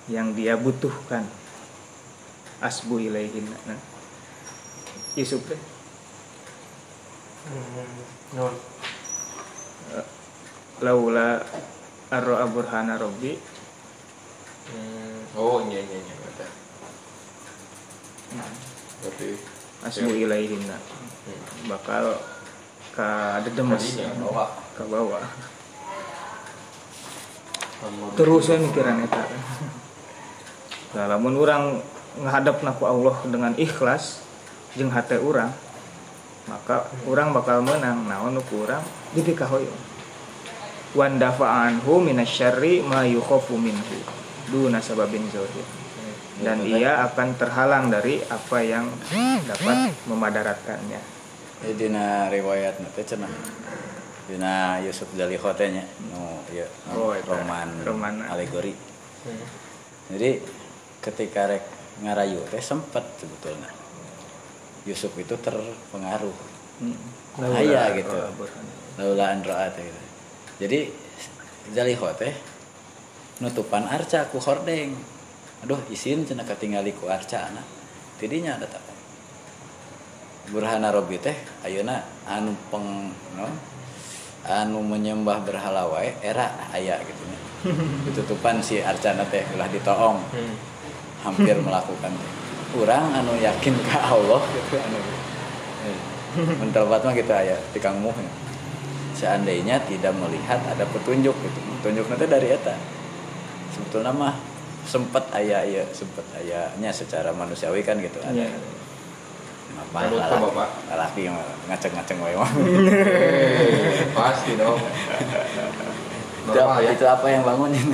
Yang dia butuhkan. Asbu ilaihin nah, Yusuf deh Non. Laula arro burhana robbi Oh iya iya iya ada Berarti asbu ilaihin nah. bakal ka dedemes ke bawah. Terus saya mikiran eta. Nah, lamun orang ngadep naku Allah dengan ikhlas jeung hate orang maka orang bakal menang. Naon nu kurang dipikahoy wan dafa'anhu minasyarri ma yukhafu minhu duna sababin zohir dan Betul, ia akan terhalang dari apa yang dapat memadaratkannya Jadi dina riwayat nanti cenah. Dina Yusuf Zaliho teh nya nu ieu Oh, eta. roman Roman. alegori. Jadi ketika rek ngarayu teh sempet sebetulnya. Yusuf itu terpengaruh Hmm. Aya gitu. Oh, burhan. laula an ra'a teh gitu. Jadi Zaliho teh nutupan arca ku hordeng. Aduh isin cenah katingali ku arca anak. Tidinya ada tak. Burhana Robi teh ayeuna anu peng no, anu menyembah berhala wae era aya gitu nya. <laughs> Ditutupan si arcana teh ulah ditoong Hmm. hampir melakukan teh. Urang anu yakin ka Allah gitu anu. Mental mah gitu aya Muh. ya. Seandainya tidak melihat ada petunjuk gitu. Petunjuk nanti dari eta. Sebetulnya mah sempet aya ya sempet ayanya secara manusiawi kan gitu ada. Iya. Apa lalaki- Bapak? lalaki mah ngaceng-ngaceng wae. Eh, pasti dong. itu, Normal ya. itu apa yang bangunin?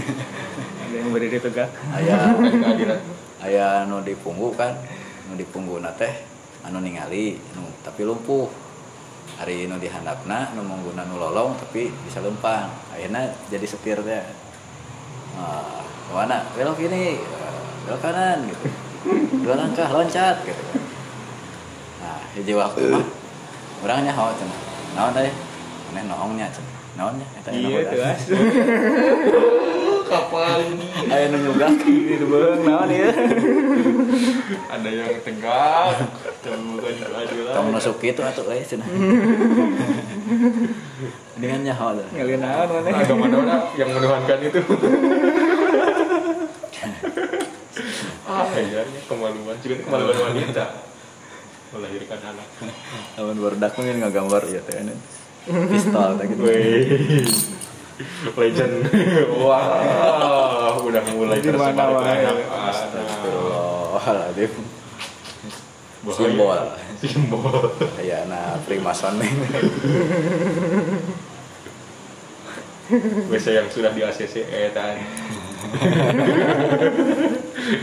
ada yang berdiri tegak aya Keadilan. aya anu di punggu kan anu di punggu teh anu ningali anu tapi lumpuh hari anu di handapna anu mengguna nu lolong tapi bisa lempang akhirnya jadi setir teh ah mana belok ini eh, belok kanan gitu. Dua langkah loncat gitu. Nah hiji waktu mah orangnya hawa cenah naon teh aneh noongnya cenah naonnya? Eta iya <laughs> Kapal ini. Aya nu nyugak di beuh naon ya ada yang tegak, dan bukan keadilan. kamu nusuk itu atuh euy cenah <laughs> dengan nyaho teh ngalih naon mana agama mana yang menuhankan itu <laughs> ah kayaknya kemaluan juga kemaluan wanita melahirkan anak Lawan barudak mungkin nggak gambar ya teh ini. Pistol teh gitu. Legend wah udah mulai Di mana tersebar ke anak Astagfirullahaladzim. Simbol. simbol Kayak anak primason nih. <laughs> WC yang sudah di ACC etan <laughs>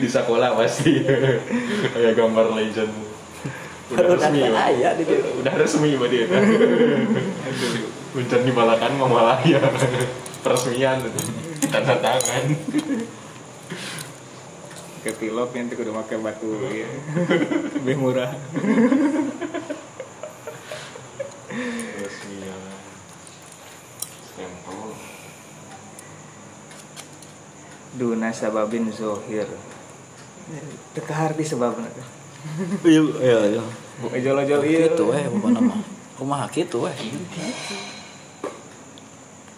di sekolah pasti. <laughs> Kayak gambar legend. Udah resmi dieu. udah resmi berarti itu Uncen di Balakan Mamalaya peresmian. Tanda tangan. Ke pilot yang tuh kudu make batu ya. lebih murah. Stempel duna sababin zohir teka harti sebabna teh Iya, iya, iya. ojol-ojol iya Gitu we pokona mah. Kumaha kitu we.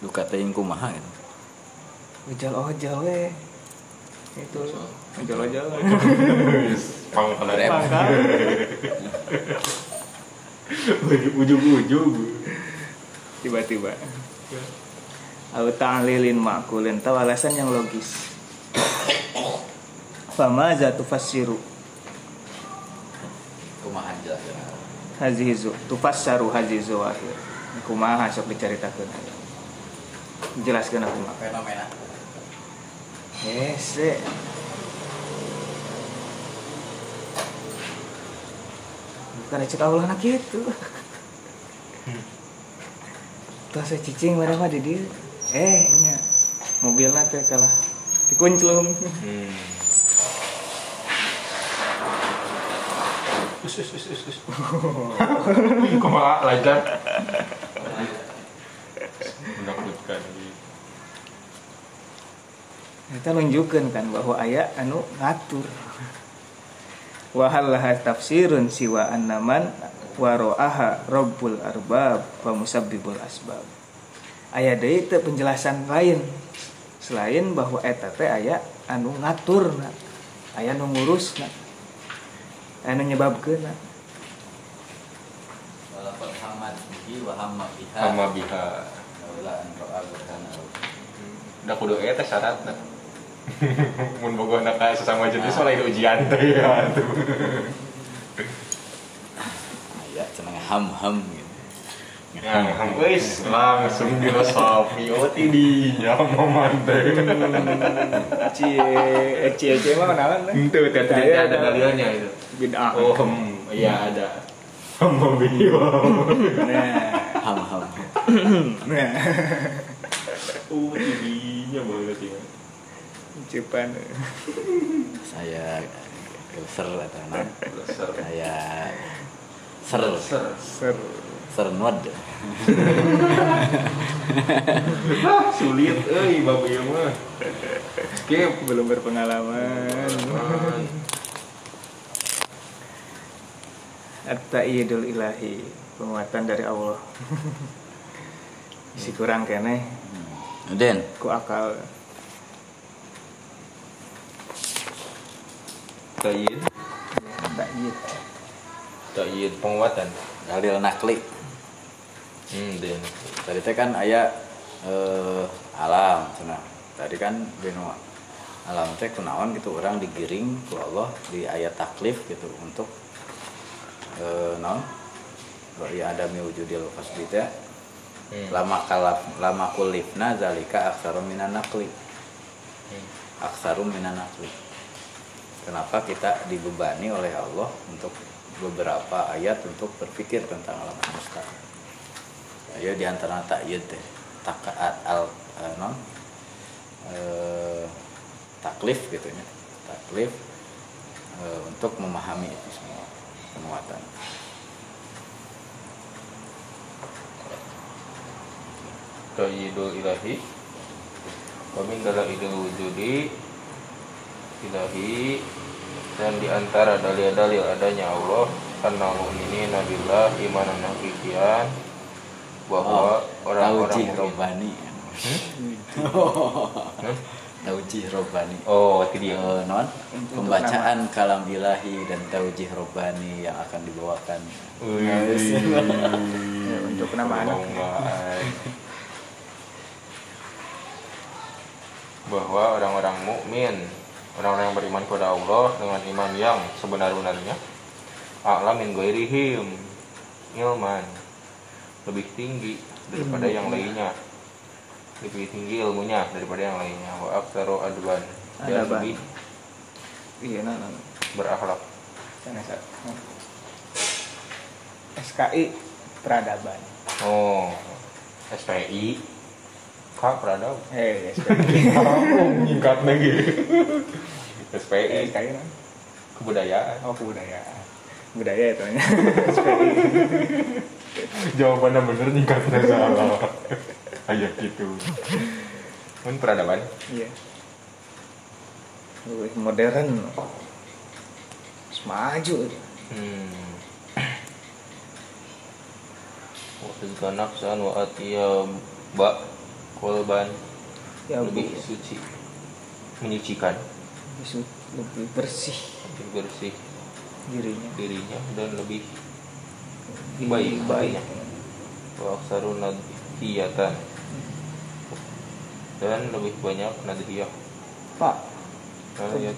Duka teuing kumaha gitu. ojol-ojol we itu ojol-ojol pangkalan Rem. pangkal ujung-ujung tiba-tiba Au ta'lilin ma'kulin. Tahu alasan yang logis? Fama zatu fassiru Kumaha jelas. hazizu. Tufassaru hazizu akhir. Kumaha sok dicaritakeun jelaskeun aku mah Fenomena. hese bukan cek Allah nak gitu tuh saya cicing mana mah di dia eh nya mobilnya teh kalah dikunclung hmm. Kok malah lancar? Menakutkan kita nunjukkan kan bahwa ayat anu ngatur wahal laha tafsirun siwa annaman waro'aha rabbul arbab wa musabbibul asbab ayat teu penjelasan lain selain bahwa eta teh aya anu ngatur aya anu ngurus anu nyebabkeun Walaupun hamad bihi wa hamma biha. Sama biha. Laula an ra'a burhana. Udah kudu eta syaratna. <laughs> Mun boga anak kaya sesama jenis malah itu ujian teh ya <laughs> tuh. Aya cenah ham-ham gitu. Nah, wis langsung filosofi oh tidinya mamante. cie cie cie mah kenalan lah Itu Saya tidak ada ada- dalilnya itu. bid'ah Oh, hmm, iya ada. Hamba beliau. nah ham ham nah Oh, tidinya banget ya. cepan saya ser atau Ser. saya ser. Ser. ser. Sernod Ah, sulit euy babi ieu mah. Skip. belum berpengalaman. At-ta'idul ilahi penguatan dari Allah. Si kurang kene. Den. Ku akal. Tayyid. ta'id Tayyid penguatan. dalil nakli Hmm, tadi teh kan ayat eh, alam cenah tadi kan benu alam teh kunaon gitu orang digiring ku Allah di ayat taklif gitu untuk eh, non ya ada miwujudil kasbi teh Hmm. lama kalaf lama kulifna zalika aksarum minan nakli Hmm. aksarum minan nakli kenapa kita dibebani oleh Allah untuk beberapa ayat untuk berpikir tentang alam semesta. Ya di antara takyid teh takaat al non? Eh, taklif gitu ya. Taklif eh, untuk memahami itu semua penguatan. Tayyidul ilahi. Wa min dalailil wujudi ilahi dan di antara dalil-dalil adanya Allah annal mu'minina billah imanan hakikian bahwa orang-orang Tauji mukmin Robani Hmm? <laughs> Tauji Robani Oh, itu dia. Eh, non pembacaan kalam ilahi dan taujih robani yang akan dibawakan Wih. <laughs> Ya, untuk nama anak Kebanggaan. bahwa orang-orang mukmin, orang-orang yang beriman kepada Allah dengan iman yang sebenar-benarnya, a'lam min ghairihim. Ilman. Lebih tinggi daripada yang lainnya. Lebih tinggi ilmunya daripada yang lainnya. Wa aktsaru adban. Dan lebih iya nah, nah. berakhlak. Sana, sana. SKI peradaban. Oh, SPI Kak Pradab eh SKI Nyingkat lagi SPI SKI nah. Kebudayaan. Oh kebudayaan. Budaya itu. <laughs> Nya SPI Jawabannya bener nyingkatnya salah. Ayo gitu. Kan peradaban. Iya. Wih, modern. Maju Hmm. Wa nafsan wa atiya ba kolban. Ya lebih lebih suci. Menyucikan lebih bersih lebih bersih dirinya. dirinya dan lebih Lebih baik baik. Wa aksaru nadhiyatan. Dan lebih banyak nadhiyah. Pak nadhiyah.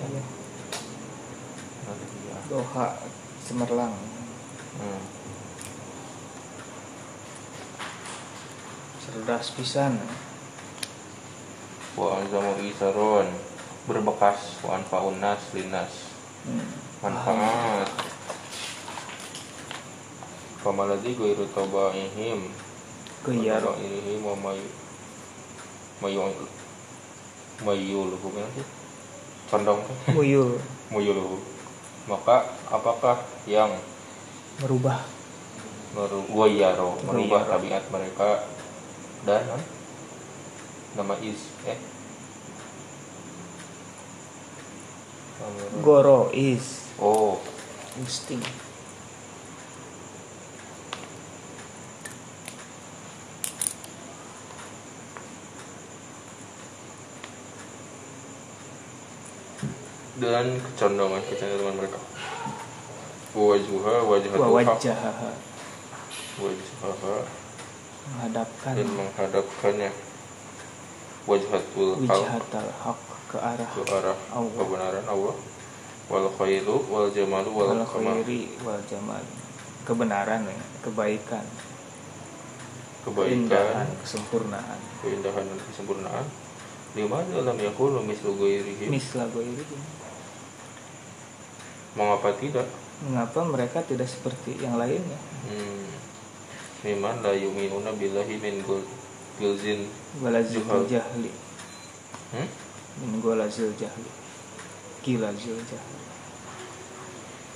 Doha cemerlang hmm. cerdas pisan. Wa azamu isaron berbekas wa anfaun nas linas hmm. manfaat. Kamaladi ghairu tabaihim Geyar ilihim wa mayu mayu mayuluhu kan sih condong. Teh muyul <laughs> muyuluhu maka apakah yang merubah? Merubah merubah Goyaro. tabiat mereka dan nama is eh Goro is. Oh. Insting dan kecondongan kecenderungan mereka. Wajuha wajah wa wajah wajhaha menghadapkan. Dan menghadapkannya. Wajhatul haq. Wijahatal hak ke arah ke arah Allah. kebenaran Allah. Wal khairu wal jamalu wal wal khairi wal jamal. Kebenaran ya, kebaikan. Kebaikan. Kesempurnaan. Keindahan dan kesempurnaan. Lima dalam yakunu mislu ghairihi misla ini mengapa tidak? Mengapa mereka tidak seperti yang lainnya hmm. Miman la yuminuna billahi min gul gulzin walazil jahli. Hmm? Min golazil jahli gila jahli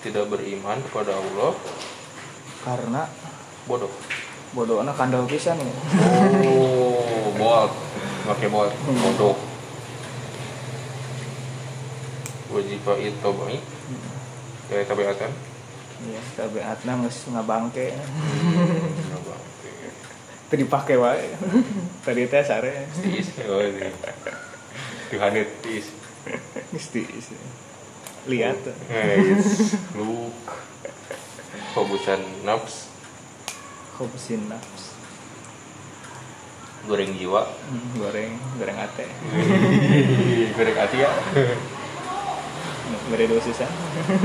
tidak beriman kepada Allah karena bodoh. bodohnya kandal pisan ya. Oh bold pakai bold bodoh. Wajib itu baik kayak tabiatan. Iya tabiatna geus ngabangke. Hmm, teu dipake wae. <laughs> Tadi teh sare. Tiis, oh geus tiis lihat. Guys, lu Fobusan nafs khubsin nafs goreng jiwa. Hmm, goreng goreng ate. Goreng hati ya. Beri dosisan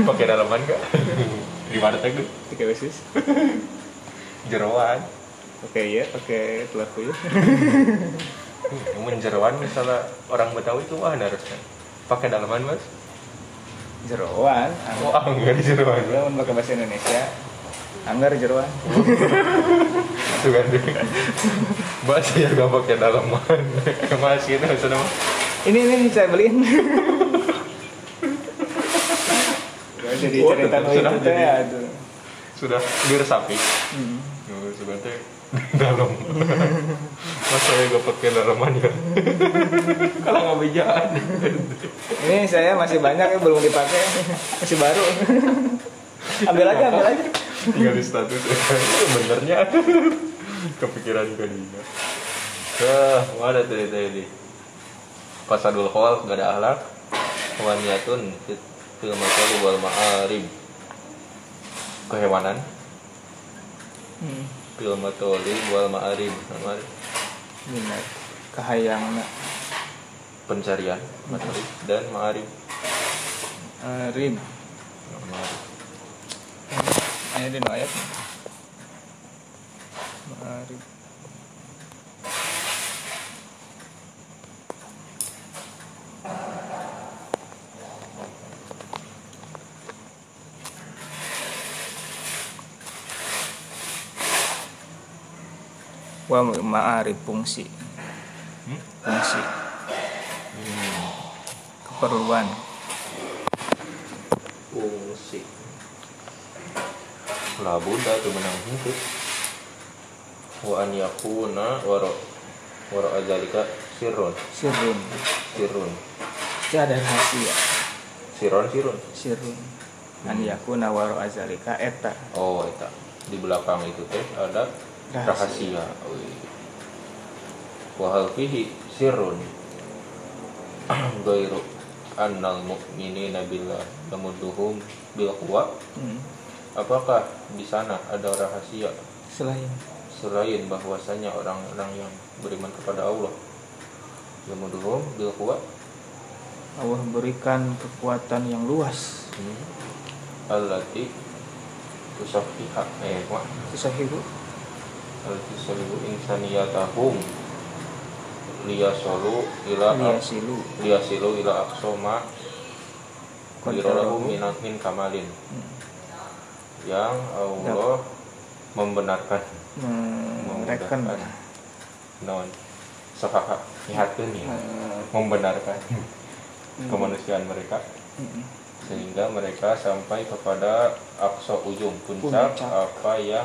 pakai dalaman gak di mana tuh tiga dosis. Jeroan. Oke ya pakai telur puyuh namun jeroan misalnya orang Betawi itu wah harusnya pakai dalaman mas? Jeroan oh ah enggak di jeroan mau pakai bahasa Indonesia. Anggar jeroan itu kan bahasa yang gak pakai dalaman. Masih itu sana mah. ini ini saya beliin. Jadi Oh, cerita tetap itu sudah jadi- aduh. sudah diresapi. Hmm. Sebenarnya <laughs> dalam. Masa ya gak pakai dalaman ya. Kalau nggak bejaan. Ini saya masih banyak ya belum dipakai. Masih baru. Ambil aja ambil aja tinggal di status. Ya benernya. Kepikiran ke dia Wah, mana tuh tadi Pasadul khawal gak ada ahlak Waniyatun Fil masali wal ma'arib. Kehewanan. Hmm. Fil matoli wal ma'arib. Ma'arib. minat kahayangna Pencarian. Matolib dan ma'arib. Ma'arib. Ayo di ayat. Mari. Wa ma'arif fungsi. Hmm? fungsi keperluan. Fungsi. Lah bunda tuh menang hidup wa an yakuna waro waro azalika sirun sirun sirun itu ada rahasia sirun sirun sirun an yakuna waro azalika eta. Oh eta. Di belakang itu teh ada Rahasia. rahasia. Wih. wa hal fihi sirun gairu annal mu'minina billah. Yamuduhum bil quwa hmm. apakah di sana ada rahasia? Selain. Selain bahwasanya orang-orang yang beriman kepada Allah. Yamuduhum bil quwa Allah berikan kekuatan yang luas. Hmm. allati tusafiha eh allati tusafihu insaniyatahum. Liyasolu ila liyasilu. Liyasilu ila aqsoma Kontrolahu. Wirolamu min, kamalin. Hmm. yang Allah membenarkan. Mereka non sahaha nihatkeun ya Eh, membenarkan Hmm. kemanusiaan mereka. Hmm. sehingga mereka sampai kepada aqsa ujung puncak, Puncak. apa yang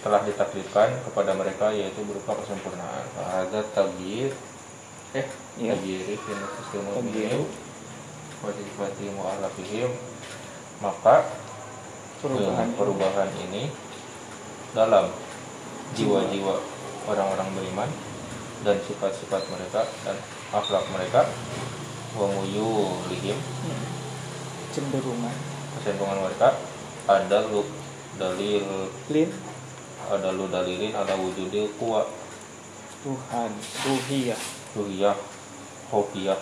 telah ditakdirkan kepada mereka yaitu berupa kesempurnaan. Ada tabir eh Iya. tabiri fi nufusil Tabyiru. mu'minin wa sifatihim wa alafihim maka perubahan perubahan ini dalam jiwa-jiwa orang-orang beriman dan sifat-sifat mereka dan akhlak mereka wa muyulihim Hmm. cenderungan kecenderungan mereka ada lu dalil lin ada lu dalilin ada wujudil kuwa Tuhan ruhiyah. Ruhiyah hofiyah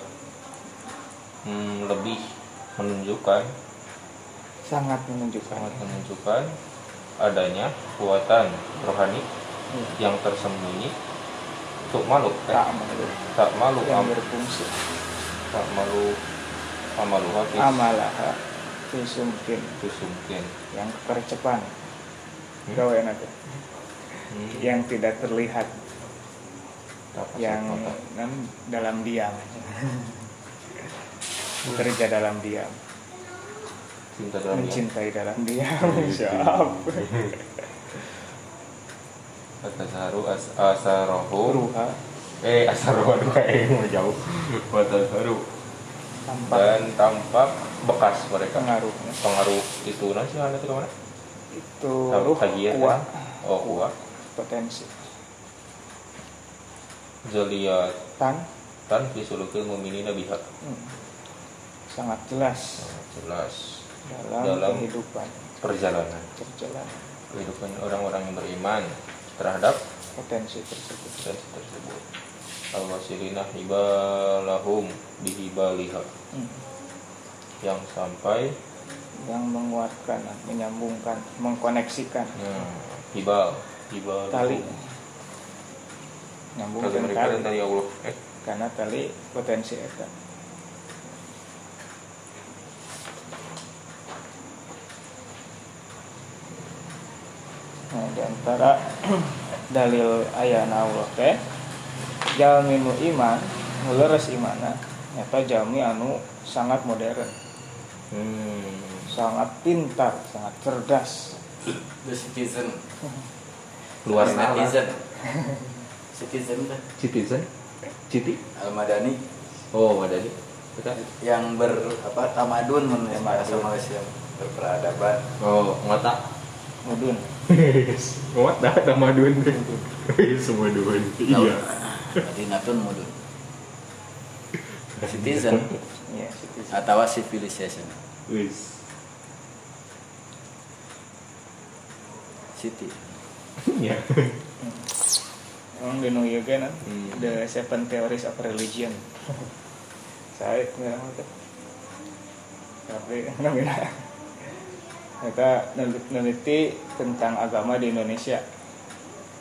hmm, lebih menunjukkan. Sangat menunjukkan. Sangat menunjukkan adanya kekuatan rohani yang tersembunyi. Untuk makhluk eh, tak malu. tak malu yang am, berfungsi. tak malu amalu hafis amalah itu mungkin itu mungkin yang kekercepan Hmm. gawe nanti hmm. yang tidak terlihat. Tak kasih yang kan dalam diam. Bekerja dalam diam. Cinta dalam mencintai dalam diam. <laughs> Siap. Watasaru as asarohu. Ruha. Eh asarohu aduh kayak mau jauh. Watasaru tampak. Dan tampak bekas mereka. Pengaruhnya. Pengaruh itu mana tuh ke mana itu ruh kajian kuat kan? oh kuat potensi. Zaliat tan. Tan fisulukil muminina biha hmm, sangat jelas. Nah, jelas. Dalam, Dalam- kehidupan. perjalanan. Perjalanan. Kehidupan orang-orang yang beriman terhadap potensi tersebut. potensi tersebut. Al-wasilina hibalahum bihibaliha Hmm. yang sampai yang menguatkan menyambungkan mengkoneksikan. Nah, hibal hibal tali. Nyambung Tali tali. dan tali Allah. Eh? Karena tali potensi eta. Nah di antara <clears throat> dalil ayana Allah teh jalmi nu iman leres imana nyata jalmi anu sangat modern. Hmm. Sangat pintar sangat cerdas. The citizen. <laughs> luar netizen. citizen dah. citizen? Citi? Al Madani oh madani kita yang ber apa tamadun menurut Tamadun. bahasa Malaysia berperadaban. oh ngata mudun ngot dah nama dun semua dun iya. Madinatun mudun. <laughs> Citizen. Ya citizen. atau civilization. wis City. <laughs> ya Emang New York kan, Hmm. the seven theories of religion. Saya nggak tahu tuh. Tapi <laughs> namanya kita neliti tentang agama di Indonesia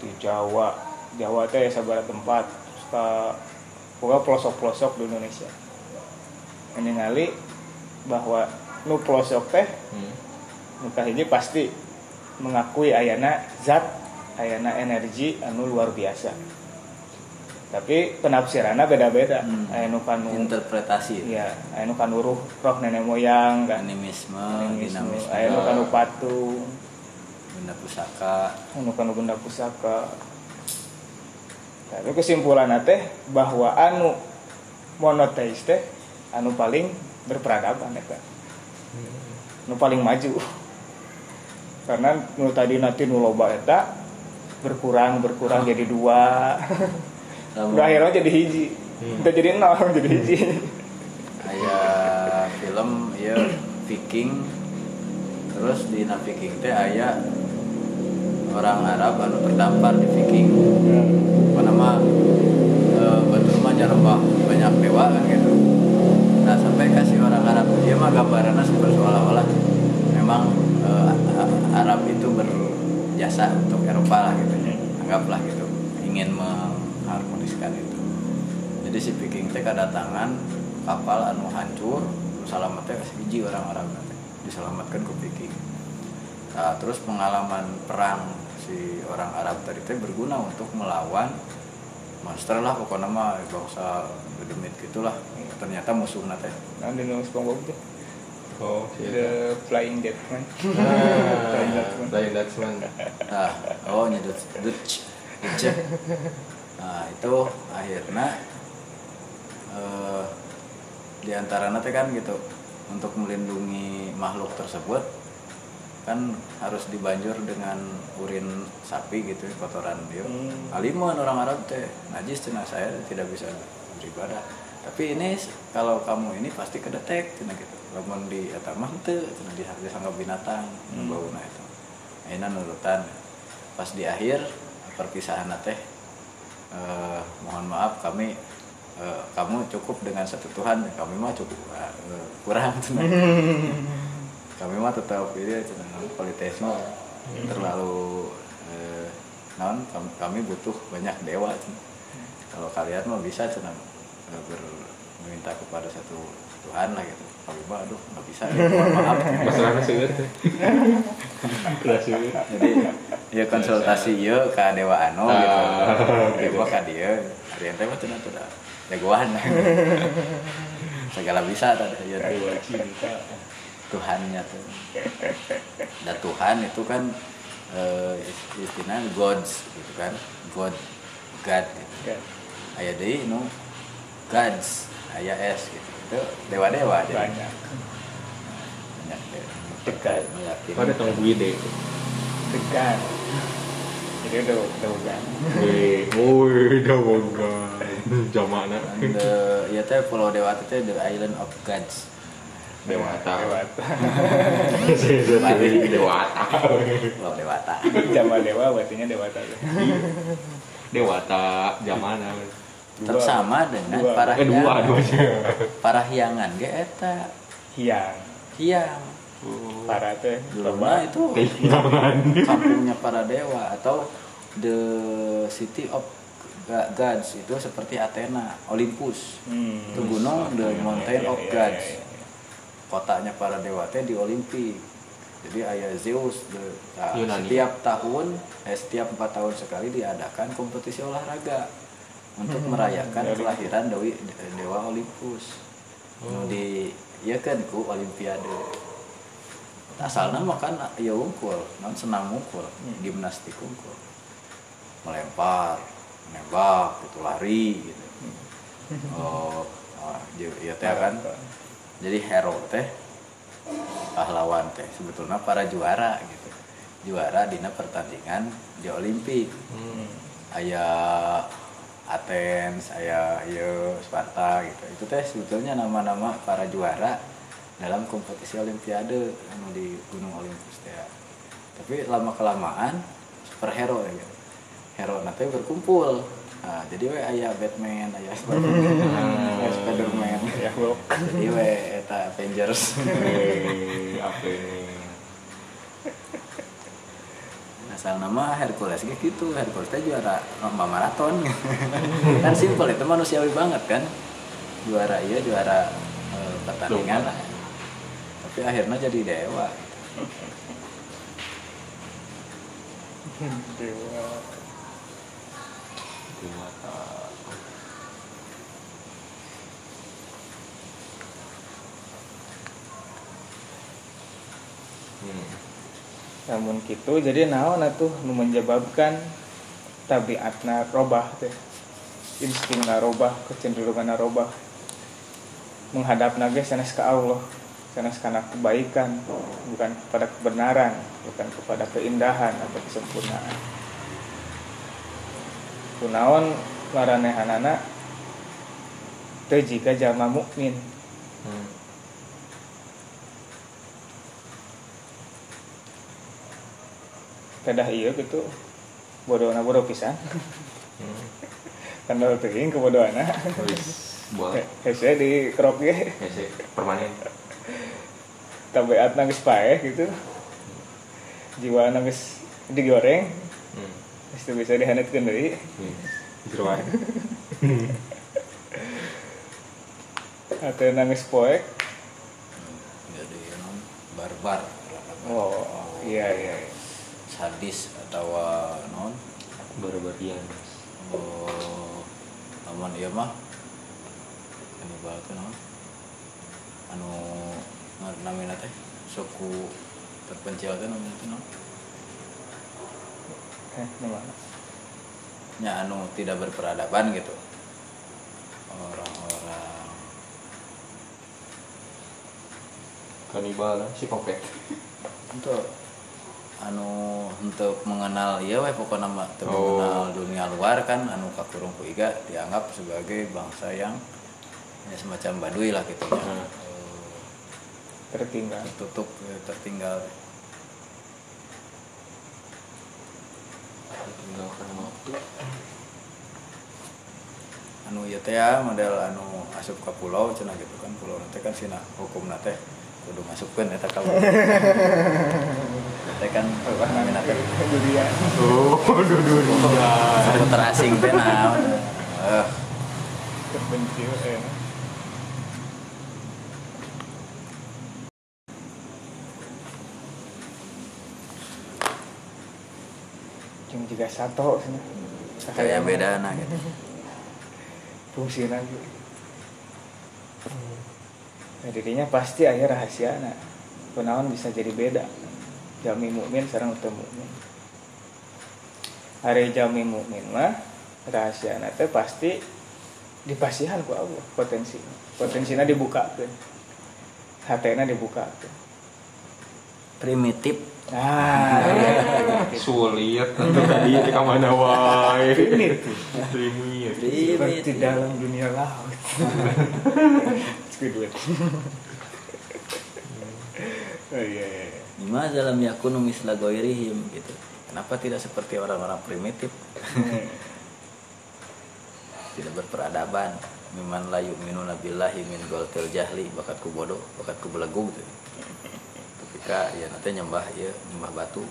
di Jawa Jawa teh sabar tempat kita pokoknya pelosok-pelosok di Indonesia ini ngali bahwa nu pelosok teh hmm. muka ini pasti mengakui ayana zat ayana energi anu luar biasa. Tapi penafsirannya beda-beda. Hmm. anu kanu Interpretasi. iya anu kanu ruh roh nenek moyang kan? Animisme, Animisme, dinamisme, anu kanu patung. Benda pusaka. anu kanu benda pusaka. Tapi kesimpulan teh bahwa anu monoteis teh anu paling berperadaban eta nu paling maju karena nu tadi nanti nu loba eta berkurang berkurang jadi dua. Udah akhirnya jadi hiji. Hmm. udah jadi nol <laughs> jadi hiji. Aya film ya Viking. Terus di Viking teh aya orang Arab anu terdampar di Viking. Apa nama e, betul mah banyak dewa kan gitu. Nah sampai kasih orang Arab dia mah gambarannya seperti seolah-olah. Memang e, A- Arab itu berjasa untuk Eropa lah gitu. Anggaplah gitu. Ingin mengharmoniskan itu. Jadi si Viking teh kedatangan kapal anu hancur salametnya kasih hiji orang-orang diselamatkan ke Viking Nah, terus pengalaman perang si orang Arab tadi teh berguna untuk melawan monster lah pokoknya mah bangsa gedemit gitulah. Ternyata musuhnya teh. Nah di nu SpongeBob tuh oh the flying Deadman ah lain Dutchman nah oh nya Dutch Dutch Dutch. nah itu akhirnya eh, di antara teh kan gitu untuk melindungi makhluk tersebut kan harus dibanjur dengan urin sapi gitu kotoran dia. Hmm. alimun orang Arab teh najis cina saya tidak bisa beribadah. Tapi ini kalau kamu ini pasti kedetek cina gitu lamun di eta mah teu cina di disangka binatang Hmm. bauna itu ayeuna nurutan. Pas di akhir perpisahan teh eh, mohon maaf kami eh, kamu cukup dengan satu Tuhan kami mah cukup eh, kurang <laughs> kami mah tetap ini politisme terlalu eh, non kami, kami butuh banyak dewa kalau kalian mau bisa cenah eh, ber- meminta kepada satu Tuhan lah gitu mah aduh nggak bisa ya, maaf. Masalahnya sih ini jadi ya konsultasi ya ke dewa anu gitu. dewa ka dia. Hari ente mah cenah tuh dah. Jagoan. Segala bisa tadi ya dewa cinta. Tuhannya tuh. Dan Tuhan itu kan eh, istilahnya gods gitu kan. God god. Gitu. Aya deui nu gods. Aya s gitu itu dewa dewa jadi. Banyak. Banyak deh. Dekat. meyakini pada tong guide dekat jadi udah udah bukan wih wih dawogan jamana the, ya teh pulau dewata teh the island of gods. Dewata. Dewata. Balik <laughs> dewata. Pulau dewata. Zaman dewa berartinya dewata dewata jamana Tersama dengan Dua. para eh dua dua parahyangan <laughs> ge eta hiang hiang para teh dulu loba itu kampungnya para dewa atau the city of gods itu seperti Athena, Olympus. Hmm. Itu gunung the mountain Iya, of iya, gods. iya, iya. Kotanya para dewa teh di Olimpik. Jadi ayah Zeus the- nah, Yunani. setiap tahun eh, setiap empat tahun sekali diadakan kompetisi olahraga untuk merayakan Dari- kelahiran dewi dewa Olympus. Nu di ya kan ku Olimpiade. Asalnya makan ya ungkul, non senang ungkul, gimnastik ungkul. Melempar, menembak, gitu lari gitu. Oh, ah, ya- ya teh kan. Jadi hero teh pahlawan teh sebetulnya para juara gitu. Juara dina pertandingan di Olimpik. Hmm. Ayah Athens, ayah ieu Sparta gitu. Itu teh sebetulnya nama-nama para juara dalam kompetisi olimpiade anu di Gunung Olympus teh. Tapi lama kelamaan superhero ya gitu. Hero nanti berkumpul. Nah, jadi we aya Batman, aya Spider-Man, aya Spider-Man. <laughs> ya Jadi we eta Avengers. Apa ini asal nama Hercules kayak gitu Hercules teh juara lomba maraton. <laughs> Kan simpel itu manusiawi banget kan. Juara iya juara eh, pertandingan lah. Tapi akhirnya jadi dewa. <laughs> Dewa. Dewata hmm. Namun gitu jadi naon atuh nu menyebabkan tabiatna robah teh. Instingna robah kecenderungan robah menghadap nage sanes ke Allah sanes karena kebaikan bukan kepada kebenaran bukan kepada keindahan atau kesempurnaan. Kunaon maranehanana teu jika jalma mukmin. Hmm. Kedah iya gitu bodohna bodoh pisan. Hmm. kendal teuing kebodohana Wis, boleh hese di krok ge. Ya permanen. Tabiat nangis paeh gitu. Jiwa nangis digoreng. Hmm. itu bisa dihanetkeun deui. Hmm. jeroan <laughs> atau nangis poek. Jadi non barbar. Oh iya iya iya. Sadis atau non? Barbarian oh aman iya mah. Ini teh non? Anu na- namina teh suku terpencil teh namina teh non? Eh gimana nya anu tidak berperadaban gitu. Orang-orang. Kanibal si kopek untuk anu untuk mengenal iya weh pokoknya mah teu Oh. mengenal dunia luar kan anu kakurung ku iga dianggap sebagai bangsa yang ya semacam baduy lah gitu ya. Hmm. Eh, tertinggal tertutup eh, tertinggal tinggalkan waktu anu teh ya model anu asup ka pulau cenah gitu kan pulau nanti kan sina hukum teh kudu masukkan eta kalau <laughs> teh kan durian Oh, duh seputar asing teh naon eh. Terpencil eh. Cuma juga satu sih. kayak beda nah gitu. Fungsi lagi. Dirinya pasti aya rahasia nah. Kunaon bisa jadi beda. Jami mukmin sareng teu mukmin. Hari jami mukmin mah rahasia teh pasti dipasihan ku Allah potensi. Potensinya dibukakeun. Hatena dibukakeun. primitif Nah, <laughs> iya. Sulit untuk tadi di mana wae. Primitif. Primitif. seperti dalam dunia laut. <laughs> Squidward. <laughs> oh iya iya. iya. Lima dalam yakunu misla goirihim gitu kenapa tidak seperti orang-orang primitif <laughs> tidak berperadaban miman layu minuna billahi min goltil jahli bakat ku bodoh bakat ku belegu gitu ketika ya nanti nyembah ya nyembah batu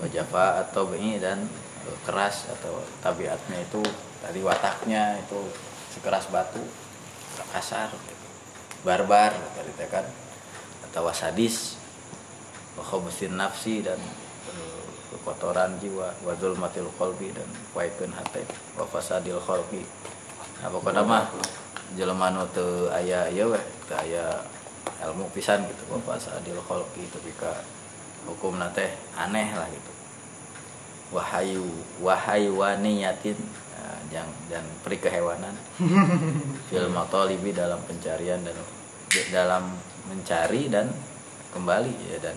wajafa atau ini dan keras atau tabiatnya itu tadi wataknya itu sekeras batu kasar gitu. barbar tadi teh kan atau sadis nafsi dan eh, kekotoran jiwa wa zulmatil qalbi dan waikeun hate wa fasadil khalqi nah pokoknya mah jelema nu teu aya ieu we teu aya ilmu pisan gitu wa fasadil khalqi tapi ka hukum teh aneh lah gitu wahayu wahayuwaniyatin yang dan peri kehewanan <laughs> fil matalibi dalam pencarian dan dalam mencari dan kembali ya dan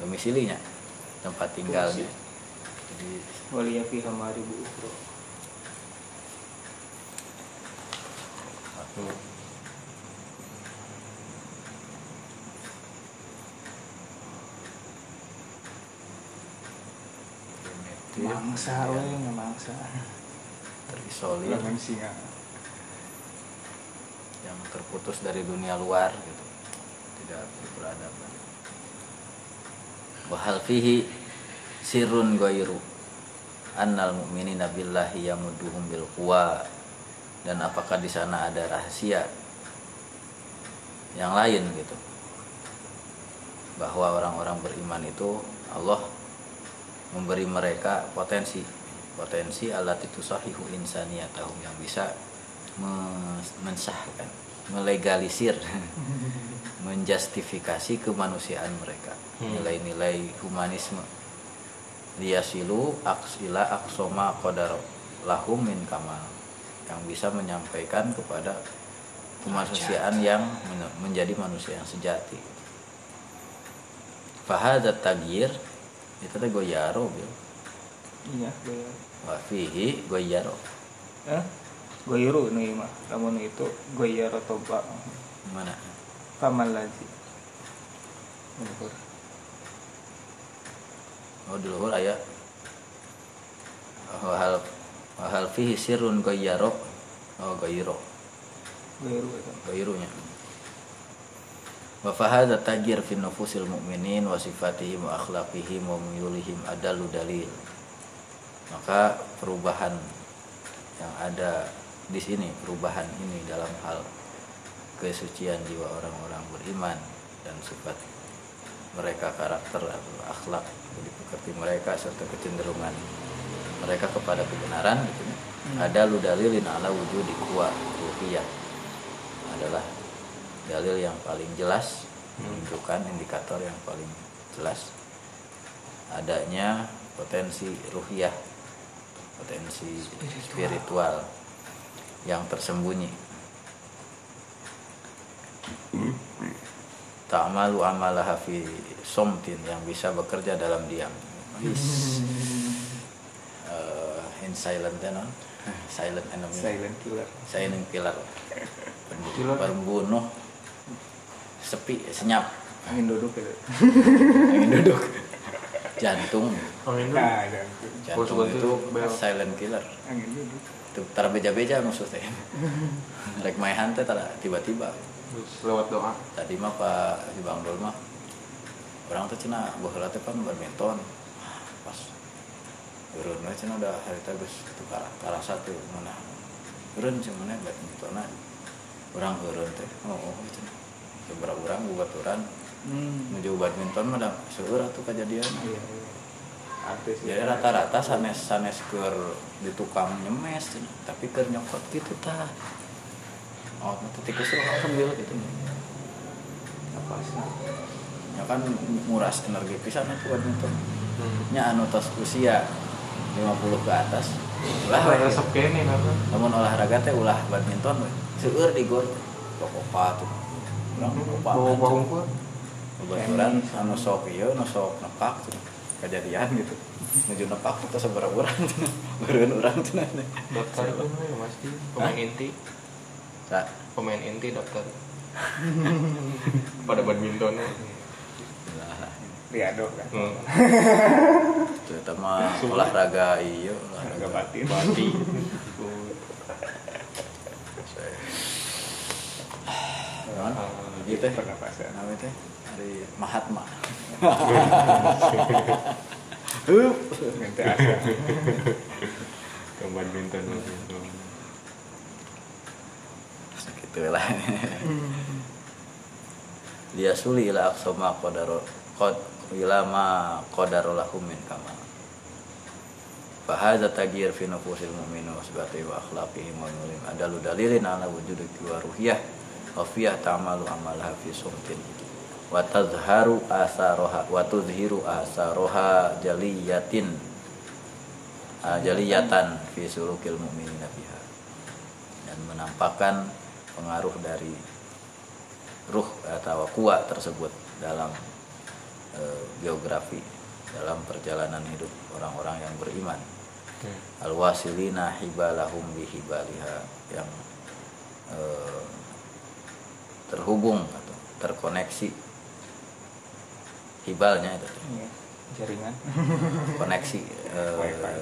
domisilinya tempat tinggalnya jadi Walia fi hamari bu ukro. satu Mangsa we nggak mangsa. Terisolir singa. yang terputus dari dunia luar gitu. Tidak berperadaban wahal fihi sirrun ghairu annal mu'minina billahi yamuduhum bil quwa. Dan apakah di sana ada rahasia? Yang lain gitu. Bahwa orang-orang beriman itu Allah memberi mereka potensi potensi alat itu sahihu insaniyatahum yang bisa me- mensahkan melegalisir <laughs> menjustifikasi kemanusiaan mereka. Hmm. nilai-nilai humanisme. Liyasilu aks ila aksoma qadar lahum min kamal yang bisa menyampaikan kepada kemanusiaan yang men- menjadi manusia yang sejati. Fahadat tagir itu teh goyaro bil. Iya, gue. Wa fihi goyaro Eh? Goiru nih mah. Namun itu goyaro toba. mana Pamal lagi. Luhur. oh di luhur aya wahal wahal fihi sirrun goyaro oh goyiro Goiru itu. goyirunya wa fahadha tajir fi nufusil mu'minin wa sifatihim wa akhlaqihim wa muyulihim adalu dalil maka perubahan yang ada di sini perubahan ini dalam hal kesucian jiwa orang-orang beriman dan sifat mereka karakter atau akhlak jadi pekerti mereka serta kecenderungan mereka kepada kebenaran gitu ya. ada lu dalilin ala wujudi kuwa ruhiyah. Adalah dalil yang paling jelas menunjukkan indikator yang paling jelas adanya potensi ruhiyah potensi spiritual. yang tersembunyi. Ta'malu amalaha fi somtin yang bisa bekerja dalam diam. Is, eh, in silent ya, non? silent enemy. Silent killer. silent killer. <laughs> Killer. pembunuh. Sepi senyap. Angin duduk gitu. ingin duduk jantung Amin. Nah, jangan. jantung suka itu bel. silent killer Angin duduk. itu tara beja-beja maksudnya <laughs> rek maehan teh tara tiba-tiba lewat doa. tadi mah pak di bang Dol mah orang tuh cina baheula teh kan badminton pas turun we cina udah hari teh geus itu kalah satu mana turun cina badminton orang turun teh oh oh cina seberapa orang buat turun Hmm. menuju badminton mah seueur atuh kejadian Iya, iya. Artis jadi rata-rata sanes sanes keur di tukang nyemes tapi keur nyokot gitu tah oh nanti tikus lu sambil gitu apa sih? ya kan nguras energi pisan itu badminton Hmm. nya anu tos usia 50 ke atas ulah Lah we. resep kene namun olahraga teh ulah badminton we seueur di gor kokopa tuh urang kokopa Bawa bawa. Kebetulan anu sok ieu nu sok nepak tuh kejadian gitu menuju nepak itu seberapa orang tuh beureun urang tuh Daftar itu ya pasti pemain inti. Sa, Pemain inti daftar. Pada badminton. lah, Riado kan. Hmm. itu mah olahraga iya olahraga batin. Bati. Naon? Ieu teh Pernapasan. namanya teh hari Mahatma. <laughs> Asa. Ke badminton. gitu lah dia suli ila aksoma qadaro qad ila ma qadaro lahum min kamal. Fa hadza tagyir fi nufusil mu'minin wa sibati wa akhlaqihim wa nulim adalu dalilin ala wujudi wa ruhiyah wa fiyah ta'malu amalaha fi sumtin wa tazharu asaroha wa tuzhiru asaroha jaliyatin ah, jaliyatan fi sulukil mu'minina biha dan menampakkan pengaruh dari ruh atau kuat tersebut dalam eh, geografi dalam perjalanan hidup orang-orang yang beriman. Al-wasilina hibalahum bihibaliha yang eh, terhubung atau terkoneksi hibalnya itu Iya. Jaringan. <laughs> koneksi eh, Wifi.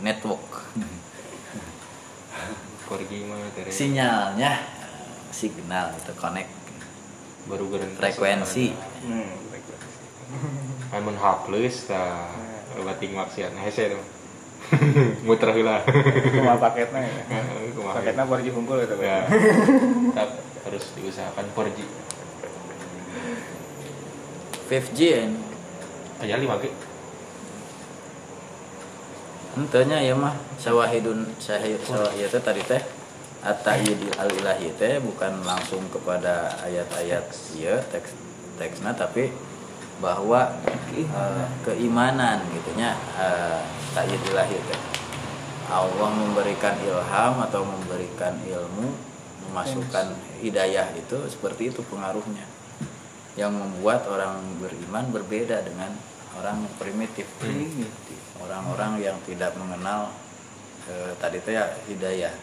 network Pergi mah tere. sinyalnya signal itu connect Baru frekuensi Hmm. Kan <laughs> mun hapleus tah bating maksiat hese tuh. <laughs> Muter heula. Cuma paketnya ya. Kumaha. Paketnya pergi hunkul itu. Ya. Tetap harus diusahakan pergi. 5G ini? Aja lima ge. Entenya ya mah. Sawahidun sahih sawahid teh tadi teh at-ta'yidil al-ilahi teh bukan langsung kepada ayat-ayat ieu teks teksna tapi bahwa eh, keimanan gitunya uh, ta'yid ilahi teh. Allah memberikan ilham atau memberikan ilmu memasukkan hidayah itu seperti itu pengaruhnya yang membuat orang beriman berbeda dengan orang primitif. Primitif. orang-orang yang tidak mengenal eh, tadi itu ya hidayah.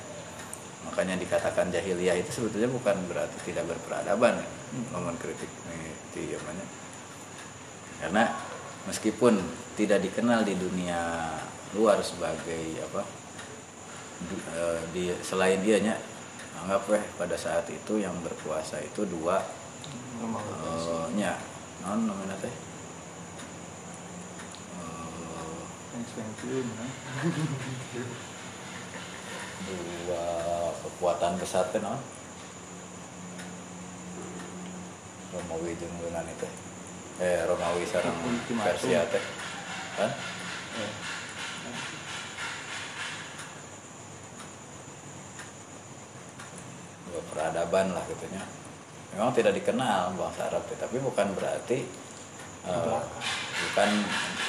Makanya dikatakan jahiliyah itu sebetulnya bukan berarti tidak berperadaban ya ngomong kritik nih, itu namanya. Karena meskipun tidak dikenal di dunia luar sebagai apa du- eh, di selain dianya anggap weh pada saat itu yang berkuasa itu dua eh, nya non namanya teh? Eh, ya. <laughs> dua kekuatan besar teh non Romawi jeung Yunani teh. Eh Romawi sareng. Persia teh. Kan? Ya. dua peradaban lah gitunya memang tidak dikenal bangsa Arab tapi bukan berarti eh, bukan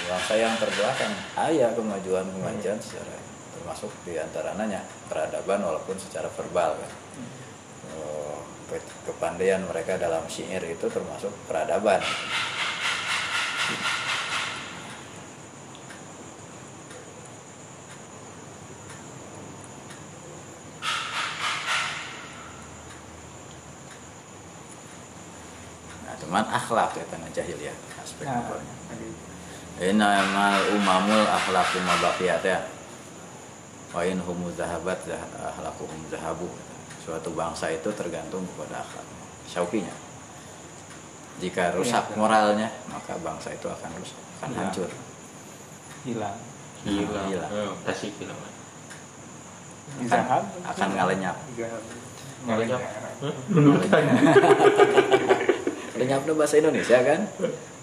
bangsa yang terbelakang ada kemajuan kemajuan secara termasuk di antaranya peradaban walaupun secara verbal kan. Ke- kepandaian mereka dalam syair itu termasuk peradaban nah cuman akhlak ya tengah jahiliyah aspek Nah, tadi. Innamal umamul akhlaqu mabaqiyat ya. Wa in humu zahabat zah- akhlaquhum zahabu. Suatu bangsa itu tergantung kepada akhlak. Syaukinya jika rusak Iya. moralnya maka bangsa itu akan rusak akan Iya. hancur hilang hilang Hilang. Tasik hilang akan, akan ngalenyap Zahab. Ngalenyap. <laughs> lenyap itu bahasa Indonesia kan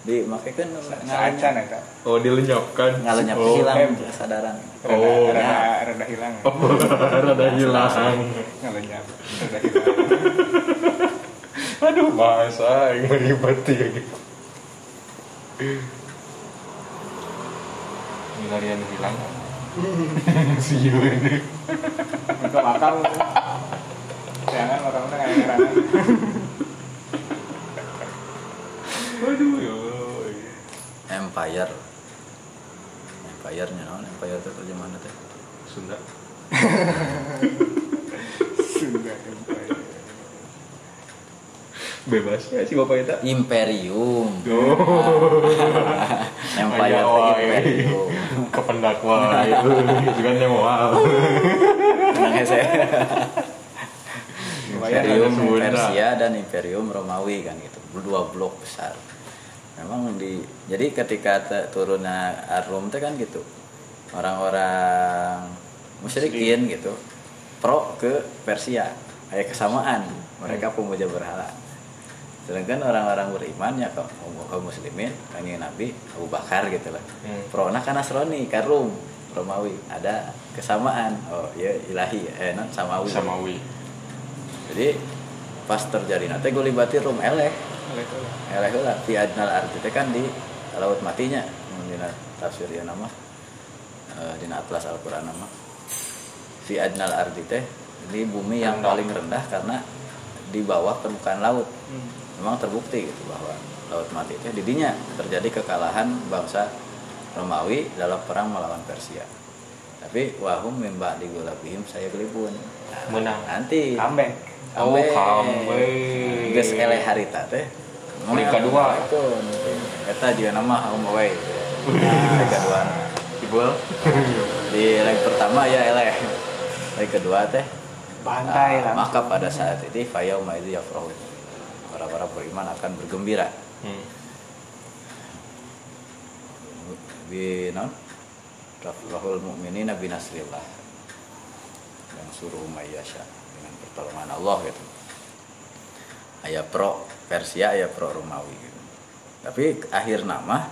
dimakaikan Saacan ngalenyap eta. oh dilenyapkan ngalenyap oh, hilang em. kesadaran Rada, Oh. rada, rada hilang. <laughs> rada hilang Ngalenyap. Rada hilang. aduh bahasa yang ribet ya gitu Milarian hilang <laughs> si ini Untuk akal. Jangan orang-orang ngerangan. Aduh ya empire. Empire nya non? Empire itu terjemahan teh Sunda. <laughs> Sunda Empire. bebas ya si bapak <laughs> <laughs> itu imperium. Oh. Empire wae. imperium kependak wae itu kan yang wow. Tenang saya. Imperium. Persia dan Imperium Romawi kan gitu. Dua blok besar memang di jadi ketika te- turunnya Rum teh kan gitu orang-orang musyrikin gitu pro ke Persia kayak kesamaan mereka pemuja berhala. Sedangkan orang-orang beriman ya kaum kaum muslimin kanjeng Nabi Abu Bakar gitu lah. Hmm. pro nah kan Nasrani ke Rum Romawi ada kesamaan. Oh ya ilahi eh non samawi. Samawi. Jadi pas terjadi nanti gue libatin rum itu. Eleh lah fi adnal arti teh kan di laut matinya. Mun dina tafsir ya nama. Eh, dina atlas Al-Qur'an nama. Fi adnal arti teh di bumi yang paling rendah karena di bawah permukaan laut. Hmm. memang terbukti gitu bahwa laut mati teh didinya terjadi kekalahan bangsa Romawi dalam perang melawan Persia. Tapi wahum mimba di gulabihim saya gelibun menang. Nanti. Comeback. Oh, comeback. Geus eleh harita teh. Peringkat kedua. Itu. Eta juga nama Om Away. Peringkat kedua. Ibul Di leg pertama ya eleh. Leg kedua teh. Bantai ah, lah. maka pada saat itu fayauma itu yafrahu. Orang-orang beriman akan bergembira. hmm. Bi non? Rafrahul mu'minina binasrillah. Yang suruh mayyasha dengan pertolongan Allah gitu. Ayah pro Persia, ayah pro Romawi gitu. Tapi akhir nama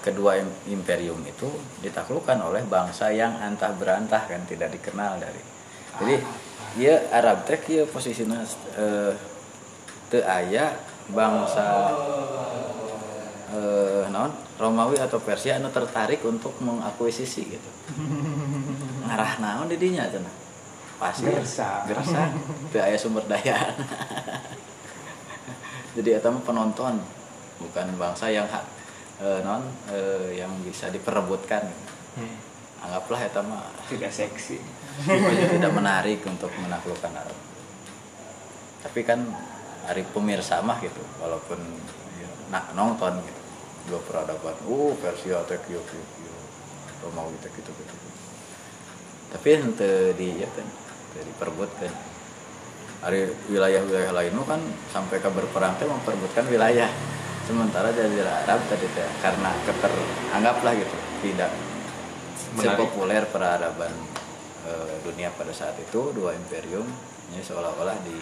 kedua im- imperium itu ditaklukkan oleh bangsa yang antah berantah kan tidak dikenal dari. Jadi ya Arab teh ya posisinya eh, aya bangsa eh, non Romawi atau Persia anu tertarik untuk mengakuisisi gitu. Ngarah naon di dinya cenah. Pasir, Gersa. gersa, teu aya sumber daya. <laughs> Jadi eta penonton, bukan bangsa yang hak eh, non eh, yang bisa diperebutkan. Hmm. Anggaplah eta mah Tidak seksi. tidak menarik untuk menaklukkan Arab. Tapi kan hari pemirsa mah gitu, walaupun ya, nak nonton gitu, dua peradaban, uh Persia teh kieu kieu kieu, Romawi teh gitu gitu. Tapi ente di ya kan, teu Hari wilayah-wilayah lain kan sampai ke berperang teh memperebutkan wilayah. Sementara Jazirah Arab tadi teh karena keter anggaplah gitu tidak Menarik. sepopuler peradaban eh, dunia pada saat itu dua imperium ini seolah-olah di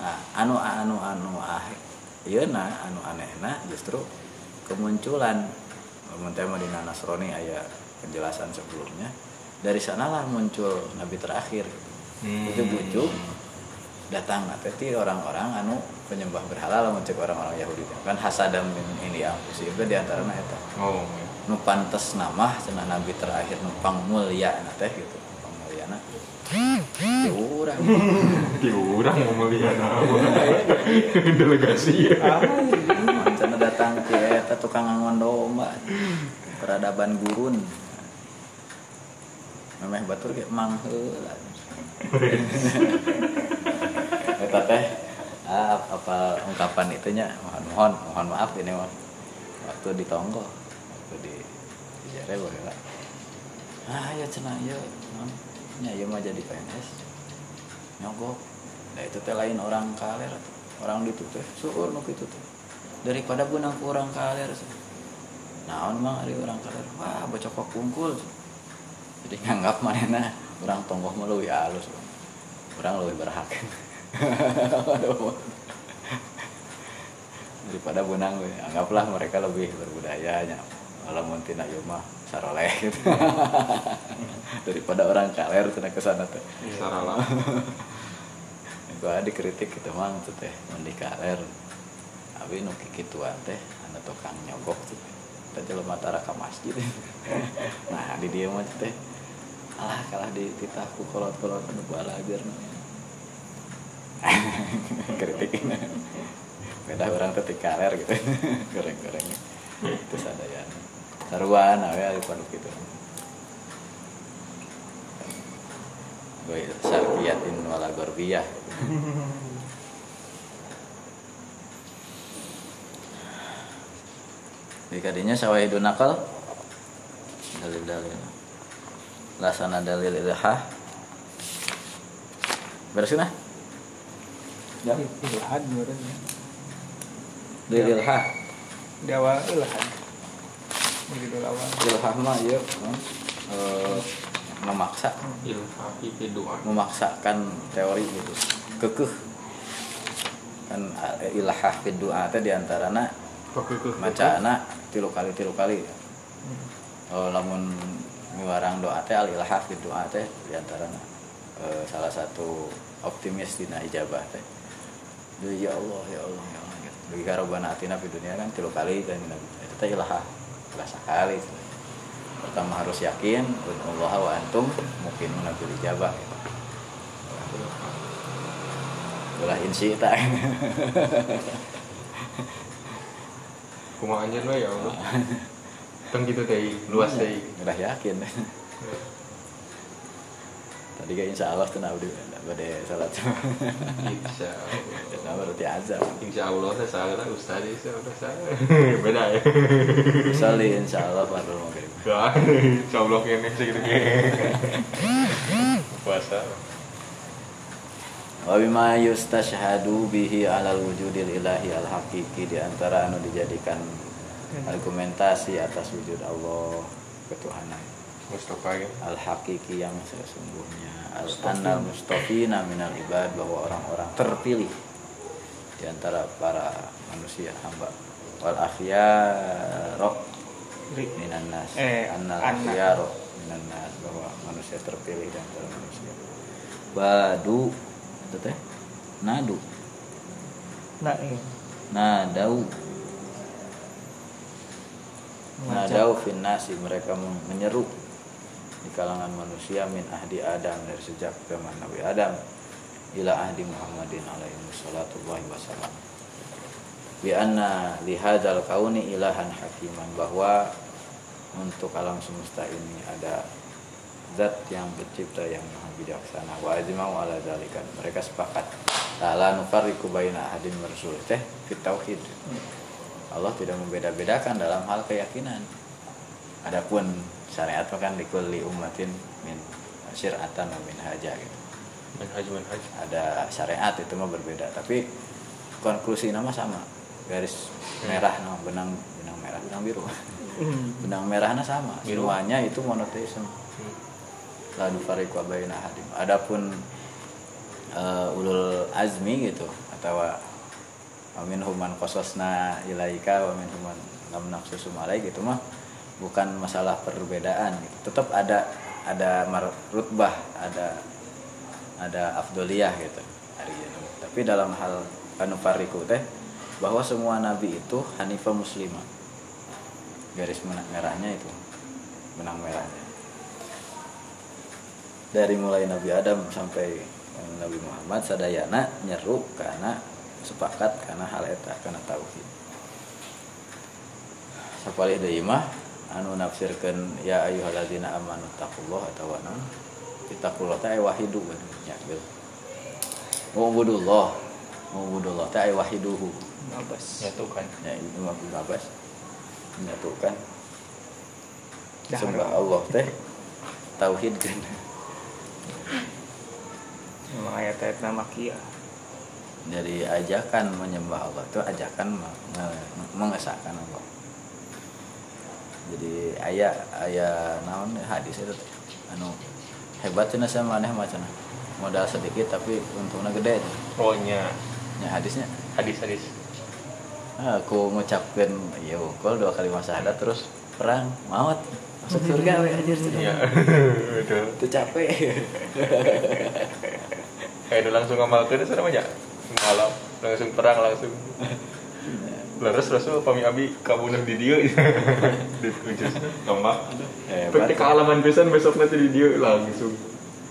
nah anu anu anu ah iya nah anu anehna justru kemunculan mah dina Nasrani aya penjelasan sebelumnya dari sanalah muncul nabi terakhir Hmm. itu bujuk datang. Nah teh orang-orang anu penyembah berhala lah cek orang-orang Yahudi. Kan hasadam ini ya itu di antara eta oh. Nu pantes nama cenah nabi terakhir numpang mulia na teh gitu. Numpang mulia na ya urang <laughs> di orang mau <laughs> melihat apa delegasi. Ya cenah datang ke eta tukang ngangon domba. Peradaban gurun. Memeh batur ge mang heula eta teh. Ah, apa ungkapan itunya? Mohon mohon mohon maaf ini waktu di Tonggo waktu di Jare baheula ah ya cenah ya nya ieu mah jadi PNS nyogok. Nah itu teh lain orang kaler orang itu teh syukur nu kitu teh. Daripada benang kurang kaler naon mah ari orang kaler? Wah bocokok kungkul jadi nganggap manehna orang tonggoh mah leuwih halus. Orang lebih berhak. <laughs> Daripada benang we. anggaplah mereka lebih berbudayanya lamun tina ieu mah saroleh gitu. <laughs> daripada orang kaler tina ke sana teh Saralah. <laughs> gua dikritik gitu mah tuh teh mun di kaler abi nu kikituan teh anda tukang nyogok tuh teh. Jelema tara ka masjid. Nah di dia mah teh alah kalah di titahku kolot-kolot anu balager kritikin beda orang <laughs> di kaler gitu. Goreng-goreng itu sadaya saruan awe panu gitu gue sarkiyatin wala gorbiyah di kadinya sawahidun nakal lasana dalil ilhah. Beresin ah? Ya ilhad menurut dalil ilhah. di awal ilhad. Begitu awal. Ilhah mah ya eh, memaksa. Memaksakan teori gitu. Kekeh. Kan eh, ilhah fi doa teh diantarana maca anak tilu kali tilu kali. Oh, lamun ngiwarang doa teh al ilhah fi doa teh diantarana eh, salah satu optimis dina ijabah teh ya Allah ya Allah ya Allah gitu. Bagi karobana atina di dunia kan tilu kali kan itu teh ilhah ilah sekali pertama harus yakin Allah wa antum mungkin menabil ijabah gitu. Ulah insi tak Kumaha anjeun ya Allah. <laughs> Teng gitu teh luas teh. udah yakin <laughs> tadi kayak insya Allah tuh nabi pada salat Insya Allah. nah berarti azam Insya Allah saya salah Ustaz itu udah salah. Beda ya. Sali insya Allah pada maghrib Kan, insya Allah ini segitu Puasa. wa bima yustashhadu bihi alal wujudil ilahi al haqiqi di antara anu dijadikan argumentasi atas wujud Allah ketuhanan. Mustafa ya. al haqiqi yang sesungguhnya. Al annal mustafina minal ibad bahwa orang-orang terpilih di antara para manusia hamba. Wal akhyaro minan nas. Eh, annal anna. akhyaro minan nas bahwa manusia terpilih di antara manusia. Badu itu teh? Nadu. Nah iya nadau. Nadau finnasi mereka men- menyeru di kalangan manusia min ahdi Adam dari sejak zaman Nabi Adam ila ahdi Muhammadin alaihi wassalatullahi wasallam bi anna li hadzal kauni ilahan hakiman bahwa untuk alam semesta ini ada zat yang pencipta yang maha bijaksana. Wa ajma'u ala dzalika. Mereka sepakat. La nufarriqu baina ahadin rasul teh fit tauhid Allah tidak membeda-bedakan dalam hal keyakinan. Adapun syariat kan likulli ummatin min syir'atan wa min haja gitu. Manhaj manhaj. ada syariat itu mah berbeda tapi konklusi nama sama. Garis merah no, benang benang merah benang biru. <laughs> Benang merahnya sama. Biru. semuanya itu monoteisme. La nufariqu baina ahadim adapun eh, ulul azmi gitu atau amin human kososna ilaika wa min human lam nafsusum gitu mah bukan masalah perbedaan gitu. tetap ada ada rutbah ada ada afdoliyah gitu hari ini. tapi dalam hal anufariku teh bahwa semua nabi itu hanifah muslimah garis merahnya itu benang merahnya dari mulai Nabi Adam sampai eh, Nabi Muhammad sadayana nyeru karena sepakat karena hal eta karena tauhid. Sapalih deui mah anu nafsirkeun ya ayyuhalladzina amanu taqullaha atau naon taqullah teh wahidu kan ya bil. Mubudullah Mubudullah teh aya wahiduhu. Abbas Ya tuh kan. ya itu mah Abbas menyatukan Dahar. sembah Allah teh tauhid kan. Memang ayat-ayat nama kia Jadi ajakan menyembah Allah itu ajakan menge- mengesahkan Allah. Jadi ayah ayah naon hadis itu anu hebat cenah sama aneh macam modal sedikit tapi untungnya gede oh nya. Ya hadisnya? Hadis hadis. Ah, aku ngucapkan ya ukul dua kali masa ada terus perang maut masuk surga we anjir iya. <laughs> Betul. Itu capek. Kayak udah langsung ngamalkeun sana mah nya malam langsung perang langsung. Leres rasul pami abi kabunuh di dia. <laughs> Di ujus tombak. Pake kealaman pisan besok nanti di dia langsung.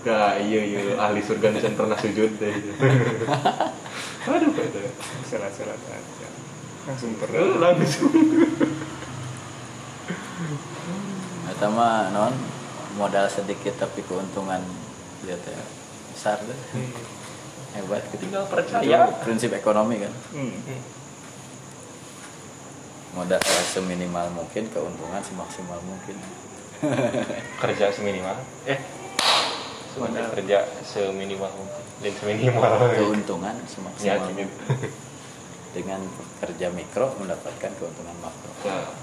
Nah, iya iya. Ahli surga pisan pernah sujud deh. <laughs> Aduh kata. salah-salah aja. Langsung perang langsung. Eta mah non modal sedikit tapi keuntungan. Lihat ya. Besar deh. Hebat gitu. Tinggal percaya. Itu prinsip ekonomi kan. hmm. Modal eh, seminimal mungkin, keuntungan semaksimal mungkin. <laughs> Kerja seminimal. Eh. Semuanya Modal. kerja seminimal mungkin. Dan seminimal. Keuntungan Ya, semaksimal gitu. mungkin. Dengan kerja mikro mendapatkan keuntungan makro. Nah,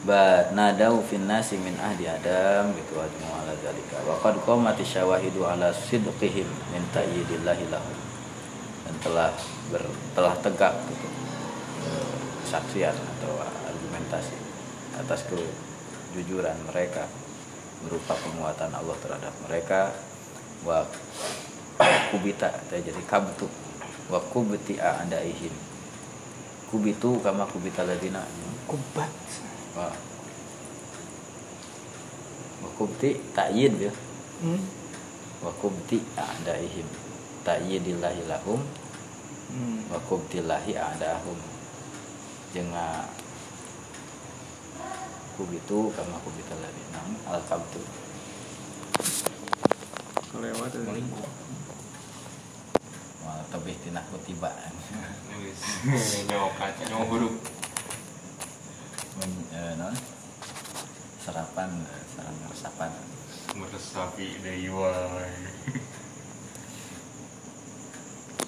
ba nadau fin nasi min ahdi adam gitu ajmu ala zalika. Wa qad qamati syawahidu ala sidqihim min ta'yidillahi lahum. Dan telah ber, telah tegak gitu kesaksian atau argumentasi atas kejujuran mereka berupa penguatan Allah terhadap mereka. Wa kubita jadi kabtu. Wa kubti a'daihim kubitu kama kubita ladina. Kubat Wah. Wakubti ta'yid ya. hmm. Wakubti a'daihim. Ta'yidillahi lahum Hmm. wakubtillahi a'dahum. Jeung kubitu kama kubita ladina al kabtu. kelewat tuh. Wah, tebih tina kutiba. <laughs> nyok kaca nyok huruf. Men- eh, non? Serapan, eh, sarang resapan. Meresapi deui wae.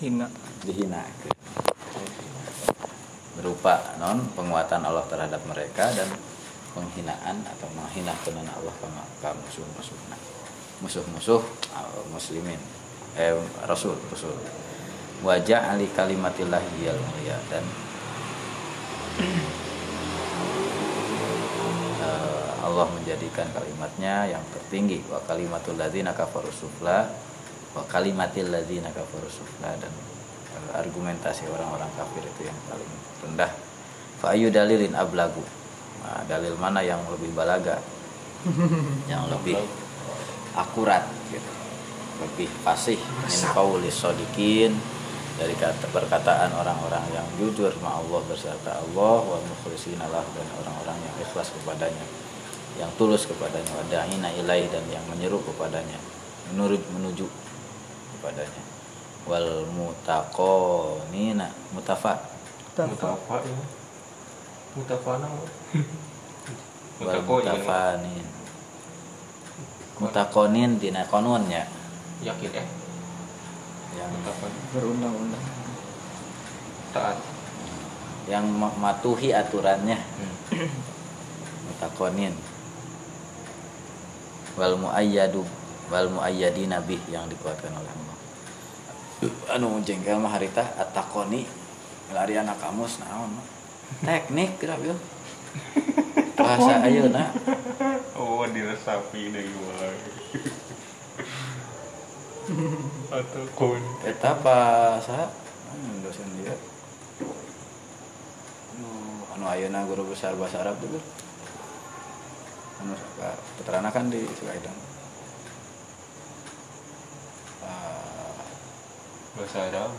hina dihina berupa non penguatan Allah terhadap mereka dan penghinaan atau menghina kenan Allah ke, ke musuh-musuh musuh-musuh uh, muslimin eh rasul rasul wajah ali kalimatillah hiyal mulia dan eh, Allah menjadikan kalimatnya yang tertinggi. Wa kalimatul ladzina kafaru sufla wa kalimatil ladzina kafaru sufla. Dan eh, argumentasi orang-orang kafir itu yang paling rendah. Fa ayu dalilin ablagu. Nah, dalil mana yang lebih balaga? <laughs> Yang lebih akurat gitu. Lebih fasih. Min qaulis sadiqin dari kata perkataan orang-orang yang jujur ma Allah berserta Allah wa mukhlisina lah dan orang-orang yang ikhlas kepadanya yang tulus kepadanya wa da'ina ilaih dan yang menyeru kepadanya menurut menuju kepadanya wal mutaqonina mutafa Mutafa ya. Mutafana. wal mutafanin mutakonin dina konunnya Yakin ya. Yang berundang-undang. Taat. yang ma- matuhi aturannya. Hmm. mutakonin. Wal muayyadu wal muayyadi nabi yang dikuatkan oleh Allah. Anu jengkel mah harita atakoni lari anak kamus naon teknik kira bieu <laughs> bahasa ayeuna. Oh, diresapi deui wae. <laughs> Atau kun. eta bahasa anu dosen dia. Anu anu ayeuna guru besar bahasa Arab tuh anu saka putrana kan di Sukaidan Ah, Bahasa Arab.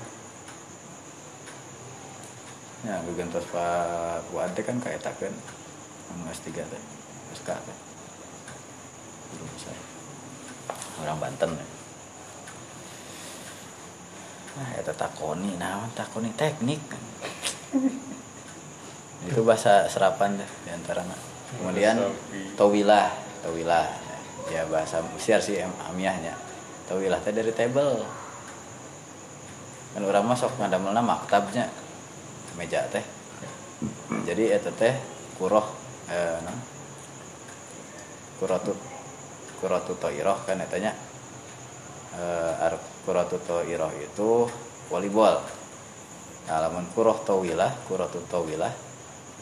ya gegentos Pak Fuad teh kan kaetakeun. Anu S3 teh SK teh. Guru besar. Orang Banten ya. Nah, eta takoni naon takoni? Teknik. Itu bahasa serapan deh di antaranya kemudian Resapi. tawilah tawilah ya bahasa Mesir sih am- amiahnya. Tawilah teh dari table. Kan orang masuk ngadamelna maktabnya meja teh. Jadi eta teh kuroh eh, nah, kuratu kuratu toiroh kan etanya eh, ar kuratu toiroh itu volleyball nah, lamun kuroh tawilah kuratu tawilah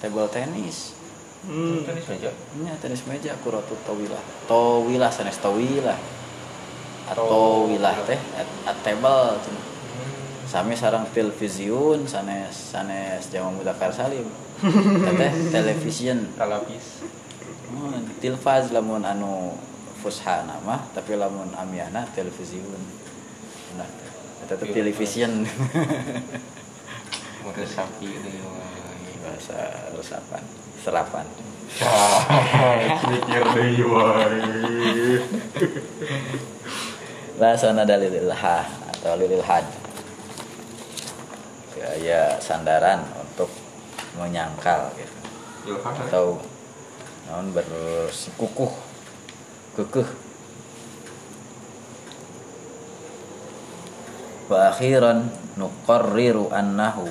table tenis Hmm. tenis meja Nya tenis meja kuratu tawilah. Tawilah sanes tawilah. Atau wilah teh at, table cenah. Sami sarang television sanes sanes jamak mudzakkar salim. <laughs> Teh television. talapis Hmm, tilfaz lamun anu fusha nama tapi lamun amyana television. Nah, eta teh television. <laughs> model sapi ini bahasa resapan, serapan. <laughs> mikir deh wae <laughs> Bahasana dalil ilha atau lil had. Gaya sandaran untuk menyangkal gitu. ilham Atau naon bersikukuh kekeh. Wa akhiran nuqarriru annahu.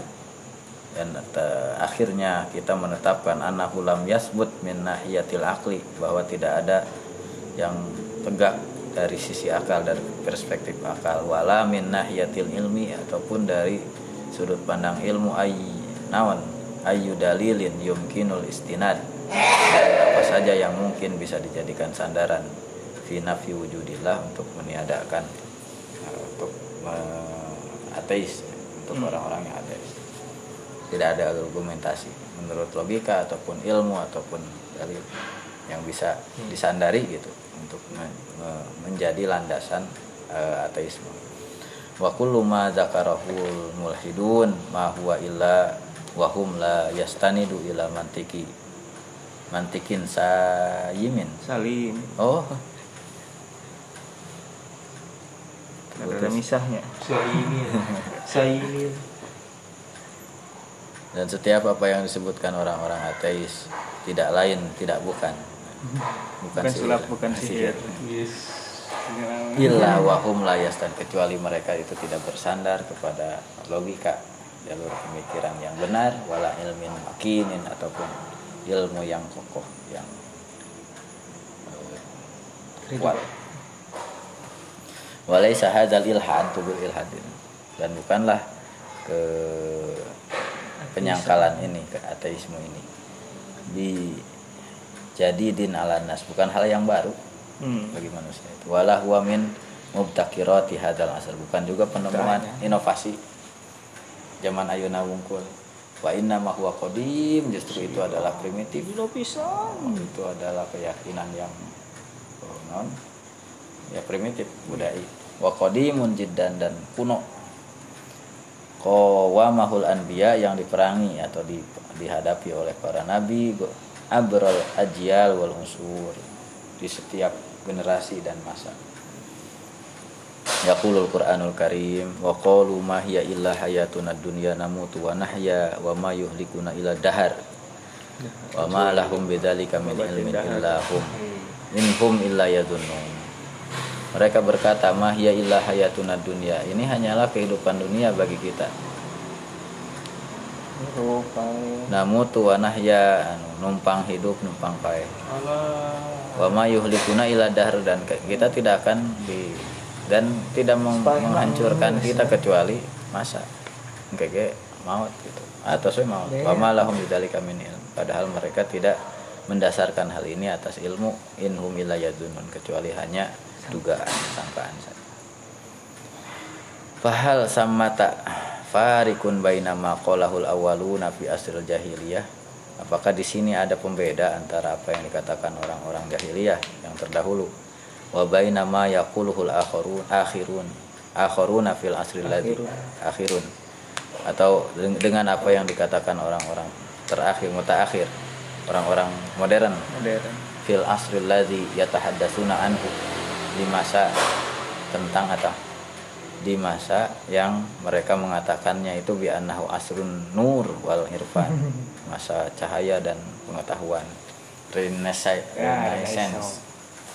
Dan te- akhirnya kita menetapkan annahu lam yasbut min nahiyatil akli bahwa tidak ada yang tegak dari sisi akal dari perspektif akal. Wala min nahiyatil ilmi ataupun dari sudut pandang ilmu ay nawan ayu dalilin yumkinul istinad. dan apa saja yang mungkin bisa dijadikan sandaran fi nafi wujudillah untuk meniadakan uh, untuk me- ateis untuk orang-orang yang ateis. Tidak ada argumentasi menurut logika ataupun ilmu ataupun dalil yang bisa disandari gitu untuk me- me- menjadi landasan uh, ateisme. Wa kullu ma zakarahul mulhidun ma huwa illa wa hum la yastanidu ila mantiki mantikin sayimin. Salim. oh. Ada misahnya. Salimin <laughs> Salimin dan setiap apa yang disebutkan orang-orang ateis tidak lain tidak bukan. Bukan, Bukan sulap, bukan sihir. yes. Illa wahum layas dan kecuali mereka itu tidak bersandar kepada logika jalur pemikiran yang benar wala ilmin makinin ataupun ilmu yang kokoh yang eh, kuat. Walaysa hadzal ilhad tubul ilhad ini. dan bukanlah ke penyangkalan ini ke ateisme ini. Di jadi din ala nas bukan hal yang baru Hmm. bagi manusia itu. Wala huwa min mubtakirati hadzal asr bukan juga penemuan Makanya. inovasi zaman ayeuna wungkul wa inna ma huwa qadim. Justru itu adalah primitif. Itu adalah keyakinan yang oh, non ya primitif budaya. Wa qadimun jiddan dan kuno. Qawamahul anbiya yang diperangi atau di, dihadapi oleh para nabi. Abral ajyal wal usur di setiap generasi dan masa Yaqulul Qur'anul Karim wa qalu ma hiya illa hayatuna dunya namutu wa nahya wa ma yuhlikuna illa dahar. Wa ma lahum bidzalika min ilmin illa hum. In hum illa yadunnun mereka berkata ma hiya illa hayatuna dunya. Ini hanyalah kehidupan dunia bagi kita. Rupai. namutu wa nahya anu, numpang hidup numpang pae alah. Wa ma yuhlikuna ila dahr dan kita tidak akan di dan tidak menghancurkan kita kecuali masa. Kayak maut gitu. Atau saya maut. Ya. wa ma lahum bidzalika min ilm. Padahal mereka tidak mendasarkan hal ini atas ilmu. In hum illa yadunun kecuali hanya dugaan sangkaan saja. Fahal samata farikun baina ma qalahul awwaluna fi asril jahiliyah. Apakah di sini ada pembeda antara apa yang dikatakan orang-orang jahiliyah yang terdahulu wa baina ma yaquluhul akhirun akhirun. Akhiruna fil asril ladzi Akhirun. atau deng- dengan apa yang dikatakan orang-orang terakhir mutaakhir orang-orang modern. Modern. fil asril ladzi yatahaddatsuna anhu. Di masa tentang atau di masa yang mereka mengatakannya itu bi annahu asrun nur wal irfan. <laughs> Masa cahaya dan pengetahuan. Renaissance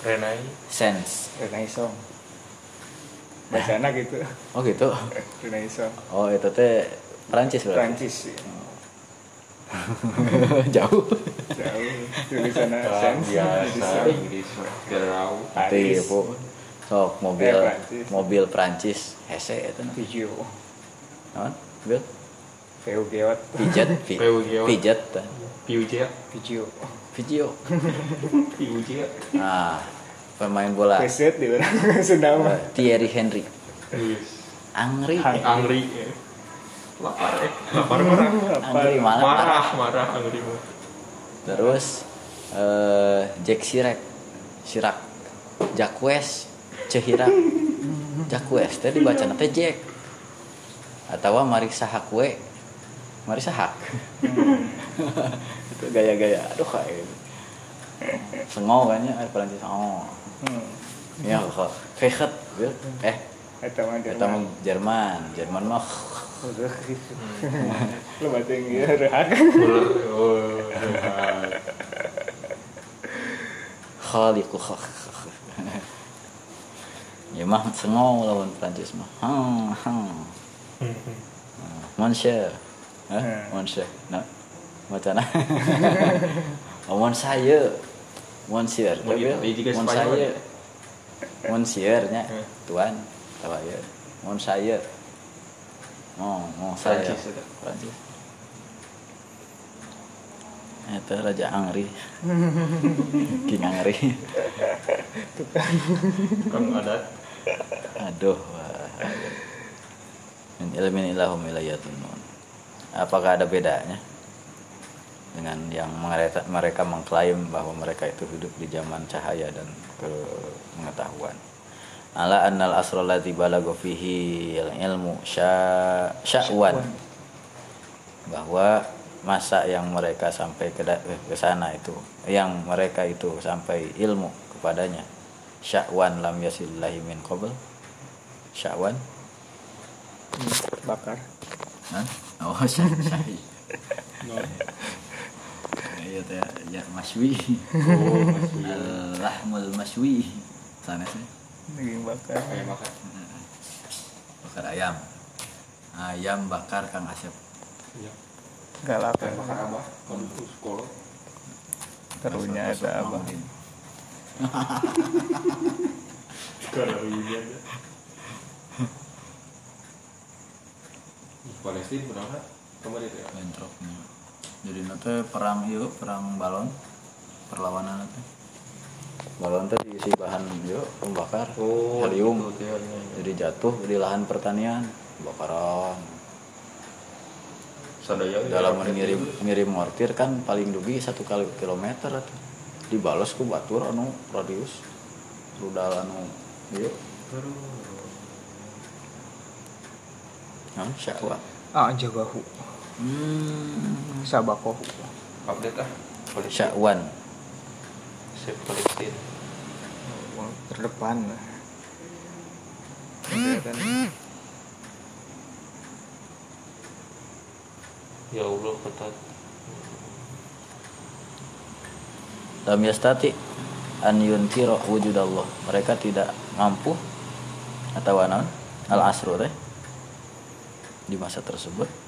Ya, renaissance Renai sense Renaissance. bacana gitu. Oh gitu? <laughs> Renaissance oh itu teh Prancis berarti? Prancis sih <laughs> jauh. Jauh. Sense. biasa. Inggris jauh Nanti bu. Sok mobil Eh, Prancis. mobil Prancis hese itu nah. Vigio Naon? Bil Veugeot pijat pi, <laughs> Peugeot. pijat tah. Piujia Vigio video Piujia nah pemain bola. Peset di orang mah <laughs> Thierry Henry. Angri Angri lapar eh lapar marah Angri malah marah marah Angri terus eh, Jack Chirac. Chirac. Jacques Cehirak Jacques teh dibaca teh Jack. Atau Marisa Hakwe Marisa Hak itu gaya-gaya. Aduh kayak sengau kayaknya eh Perancis. Oh. hmm. Ya kok. Kayak eh Eta mah kita mah Jerman. Jerman mah <laughs> Lu baca yang iya rehak oh khaliqu ya mah sengau lawan Prancis mah. Hmm, hmm. Monsieur Hah? Hmm. Monsieur nah macam <laughs> oh Monsieur Monsieur tapi Italia juga Monsieur ya? Nya Hmm. tuan apa ya Monsieur oh oh saya Prancis itu. Eta Raja Angri King Angri Kang adat Aduh. Min ilmin ilahum ilayatun. Apakah ada bedanya dengan yang mereka, mereka mengklaim bahwa mereka itu hidup di zaman cahaya dan pengetahuan. Ala annal asral ladzi balagha fihi ilmu sya- sya'wan. Bahwa masa yang mereka sampai ke da- ke sana itu yang mereka itu sampai ilmu kepadanya sya'wan lam yasillahi min qabl sya'wan Bakar Hah? Oh, <laughs> syahi. Iya teh, ya maswi. <laughs> oh masih Al-lahmul maswi. Sana sih. Daging bakar kayak makan Bakar ayam. Ayam bakar Kang Asep. iya Galak kayak makan abah kalau itu sekolah Terunya ada apa kalau ini aja <laughs> Palestina berapa kemarin ya Bentroknya. Jadi nanti perang yuk, perang balon. Perlawanan nanti. Balon teh diisi bahan yuk pembakar helium. itu teh, iya. Jadi jatuh di lahan pertanian, bakaran. sadaya dalam mengirim ngirim mortir kan paling dugi satu kali kilometer atuh. dibalas ku batur anu radius rudal anu ieu Nah, syakwa. Ah jagahu Hmm, Sabakohu update ah Palestina syakwan. save Palestina Terdepan Kelihatan. Ya Allah ketat. Lam yastati an yunkira wujud Allah. Mereka tidak mampu atau naon? Al asru teh di masa tersebut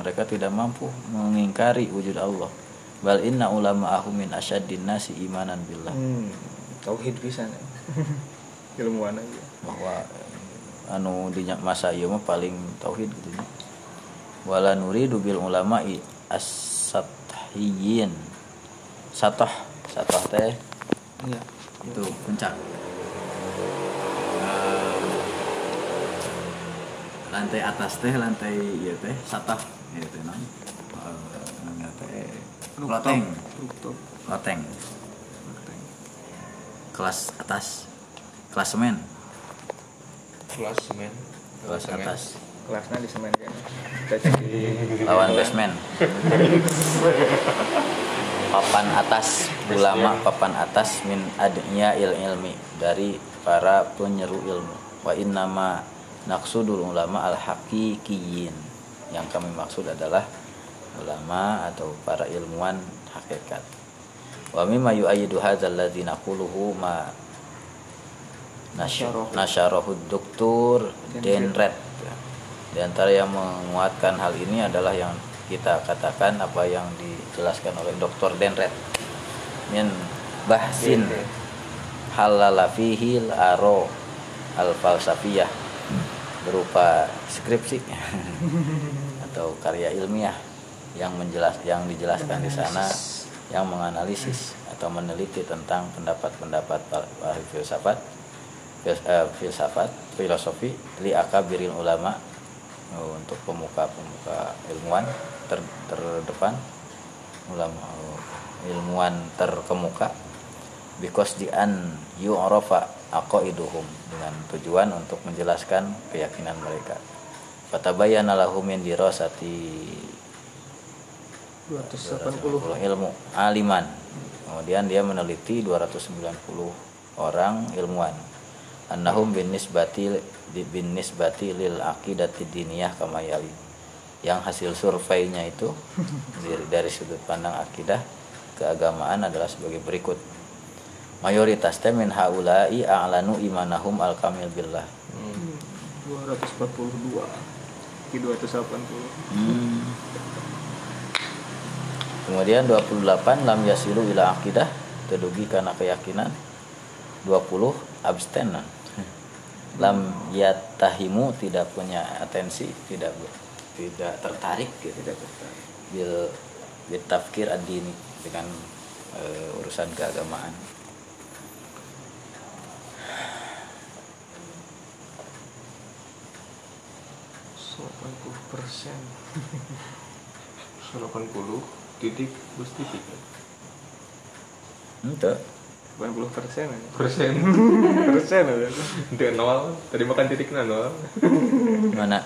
mereka tidak mampu mengingkari wujud Allah. Bal inna ulama min asyaddin nasi imanan billah. hmm, Tauhid bisa nih <laughs> Ilmuwan aja bahwa anu di masa ieu mah paling tauhid gitu nya. Wala nuridu bil ulama'i as-sathiyin. Satoh, satoh teh Iya itu puncak. Lantai atas teh lantai ieu teh satoh gitu non. Eh, namanya teh loteng, loteng. Kelas atas. Klasemen, kelas men kelas atas. Kelasnya di semen kan di lawan basement. Papan atas ulama papan atas min adnya il ilmi dari para penyeru ilmu. Wa innama naksudul ulama al haqiqiyin yang kami maksud adalah ulama atau para ilmuwan hakikat wa mimma yu'ayyidu hadzal ladzi naquluhu ma Nasyarahu. Duktur Denret. Di antara yang menguatkan hal ini adalah yang kita katakan apa yang dijelaskan oleh Dr. Denret. Min bahsin halala fihil aro al falsafiyah berupa skripsi <laughs> atau karya ilmiah yang menjelas yang dijelaskan di sana yang menganalisis atau meneliti tentang pendapat-pendapat para filsafat fils- eh, filsafat filosofi li akabiril ulama eh, untuk pemuka-pemuka ilmuwan ter, terdepan ulama eh, ilmuwan terkemuka. Because di an yu'rafa aqaiduhum dengan tujuan untuk menjelaskan keyakinan mereka. Fatabayyana lahum min dirasati. 280 ilmu aliman. Kemudian dia meneliti 290 orang ilmuwan. Annahum bin nisbati bin nisbati lil aqidati diniyah kama yali yang hasil surveinya itu <laughs> dari, dari sudut pandang akidah keagamaan adalah sebagai berikut mayoritas teh min haula'i a'lanu imanahum al kamil billah 242 di 280 Kemudian 28 lam yasilu ila akidah tedugi karena keyakinan. 20 abstenan. Lam yatahimu tidak punya atensi tidak tidak tertarik gitu. Tidak tertarik. Bil bil tafkir ad-dini dengan eh, urusan keagamaan 80 persen. 80 titik plus titik. Itu 80 persen aja. persen. Persen aja. Itu nol. Tadi makan titiknya nol. Mana?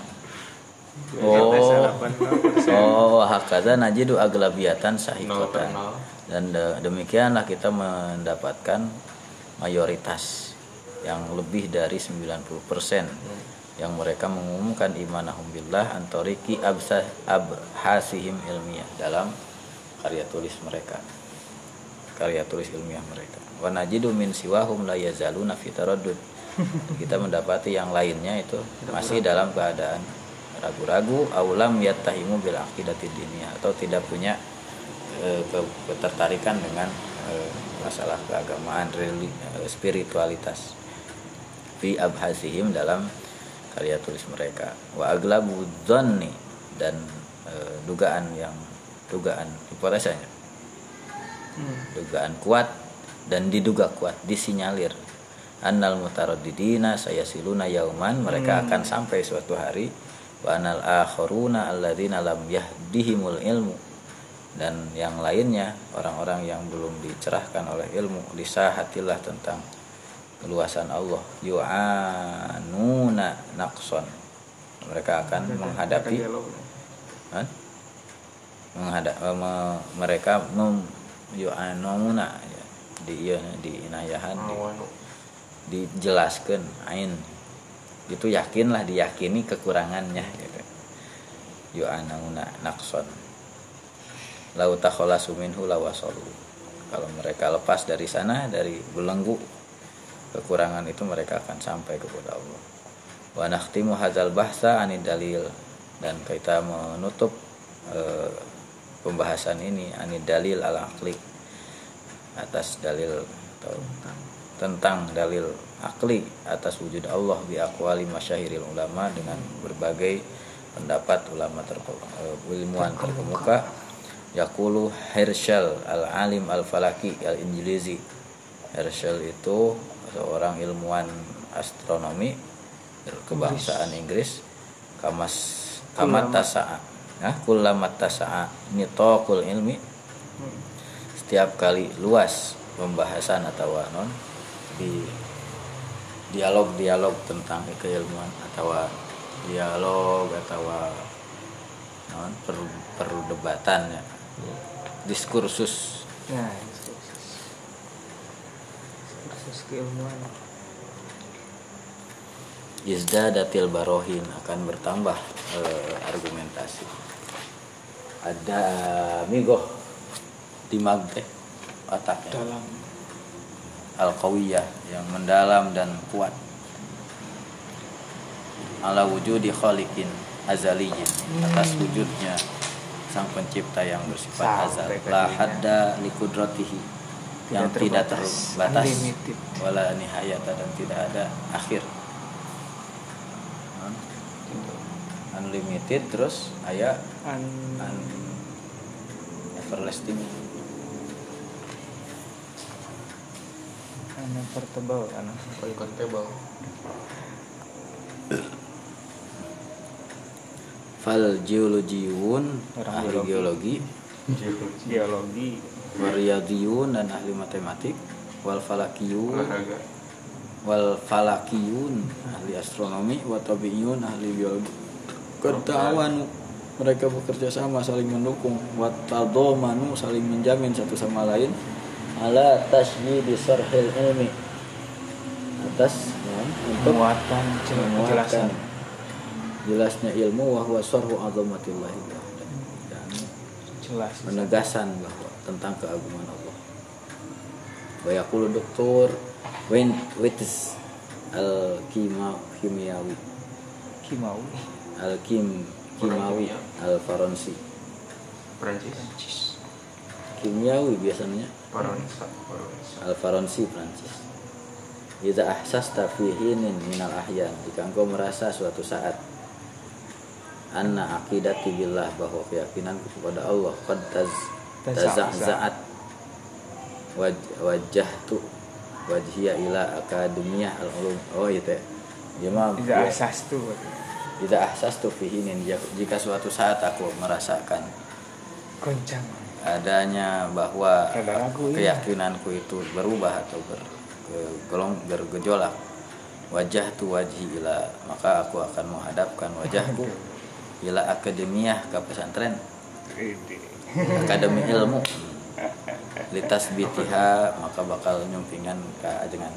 Oh. oh 80 persen. oh hakada najidu aglabiatan nol dan de- demikianlah kita mendapatkan mayoritas yang lebih dari 90% yang mereka mengumumkan imanahum billah antoriki absa abhasihim ilmiah dalam karya tulis mereka. Karya tulis ilmiah mereka. Wa najidu min siwahum la yazaluna fi taraddud. Kita mendapati yang lainnya itu masih dalam keadaan ragu-ragu aulam yattahimu bil aqidati diniyah atau tidak punya ke- ketertarikan dengan eh, masalah keagamaan eh, spiritualitas. Fi abhasihim dalam karya tulis mereka. Wa aglabu dhanni dan eh, dugaan yang dugaan hipotesanya Hmm. dugaan kuat dan diduga kuat disinyalir. Annal mutaraddidina sayasiluna yauman mereka akan sampai suatu hari. Wa anal akharuna alladzina lam yahdihimul ilmu dan yang lainnya orang-orang yang belum dicerahkan oleh ilmu lisahatillah tentang keluasan Allah. Yu'anuna naqson mereka akan menghadapi Dialog. Hah? menghadap eh, me- mereka mem yu'anuna. Ya, di iya di inayahan. Di, Awanu. dijelaskan ain. Itu yakinlah diyakini kekurangannya gitu. Yu'anuna nakson lau minhu lawasalu. Kalau mereka lepas dari sana dari belenggu kekurangan itu mereka akan sampai kepada Allah. Wa nakhtimu hadzal bahsa anid dalil. Dan kita menutup eh, pembahasan ini anid dalil al akli. Atas dalil atau tentang dalil akli atas wujud Allah bi aqwali masyahiril ulama dengan berbagai pendapat ulama terkemuka, ilmuwan terkemuka. Yakulu Herschel al-alim al-falaki al-injilizi. Herschel itu seorang ilmuwan astronomi kebangsaan Inggris kamas kamat tasa'a nah kullamat tasa'a nitaqul ilmi. Setiap kali luas pembahasan atau non di dialog-dialog tentang keilmuan atau dialog atau non per, perdebatan ya. Diskursus. Nah, Diskursus keilmuan. izdadatil barohin akan bertambah eh, argumentasi. Ada migoh di magte otaknya dalam. Al qawiyah yang mendalam dan kuat. Ala wujudi khaliqin azaliyin atas wujudnya sang pencipta yang bersifat azal. Sampai ke la hadda likudratihi yang Tidak tidak terbatas, terbatas. Unlimited. wala nihayata dan tidak ada akhir. Unlimited terus aya An- un everlasting. Unconvertible kan Uncountable. fal ahli geologi. geologi. Geologi wariyadiyun dan ahli matematik. Wal falakiyun. Olahraga. wal falakiyun ahli astronomi. Wa tabiiyun ahli biologi. Kedawanu mereka bekerja sama saling mendukung. Wa tadomanu saling menjamin satu sama lain. Ala tasjidi sarhil ilmi. Atas ya, untuk penjelasan. Jelasnya ilmu wahwa sarhu azamatillahi. Dan jelas. penegasan bahwa tentang keagungan Allah. Bayakulu doktor Wittes al kima kimiawi kimau al kim kimawi al faransi Prancis. kimiawi biasanya. Paransa. al faransi Prancis Jika ahsasta fi hinin minal ahyan Jika engkau merasa suatu saat Anna akidati billah bahwa keyakinanku kepada Allah Qad taz, taza'za'at. Waj, Wajah tu Wajhiya ila akademiyah al-ulum. Oh itu ya Dia mah tidak asas tuh Jika ahsastu fi hinin Jika suatu saat aku merasakan goncang. adanya bahwa iya. keyakinanku itu berubah atau ber, golong bergejolak wajah tu wajhi ila maka aku akan menghadapkan wajahku <laughs> ila akademiah ke pesantren akademi ilmu. Litas bitiha maka bakal nyumpingan ke ajengan.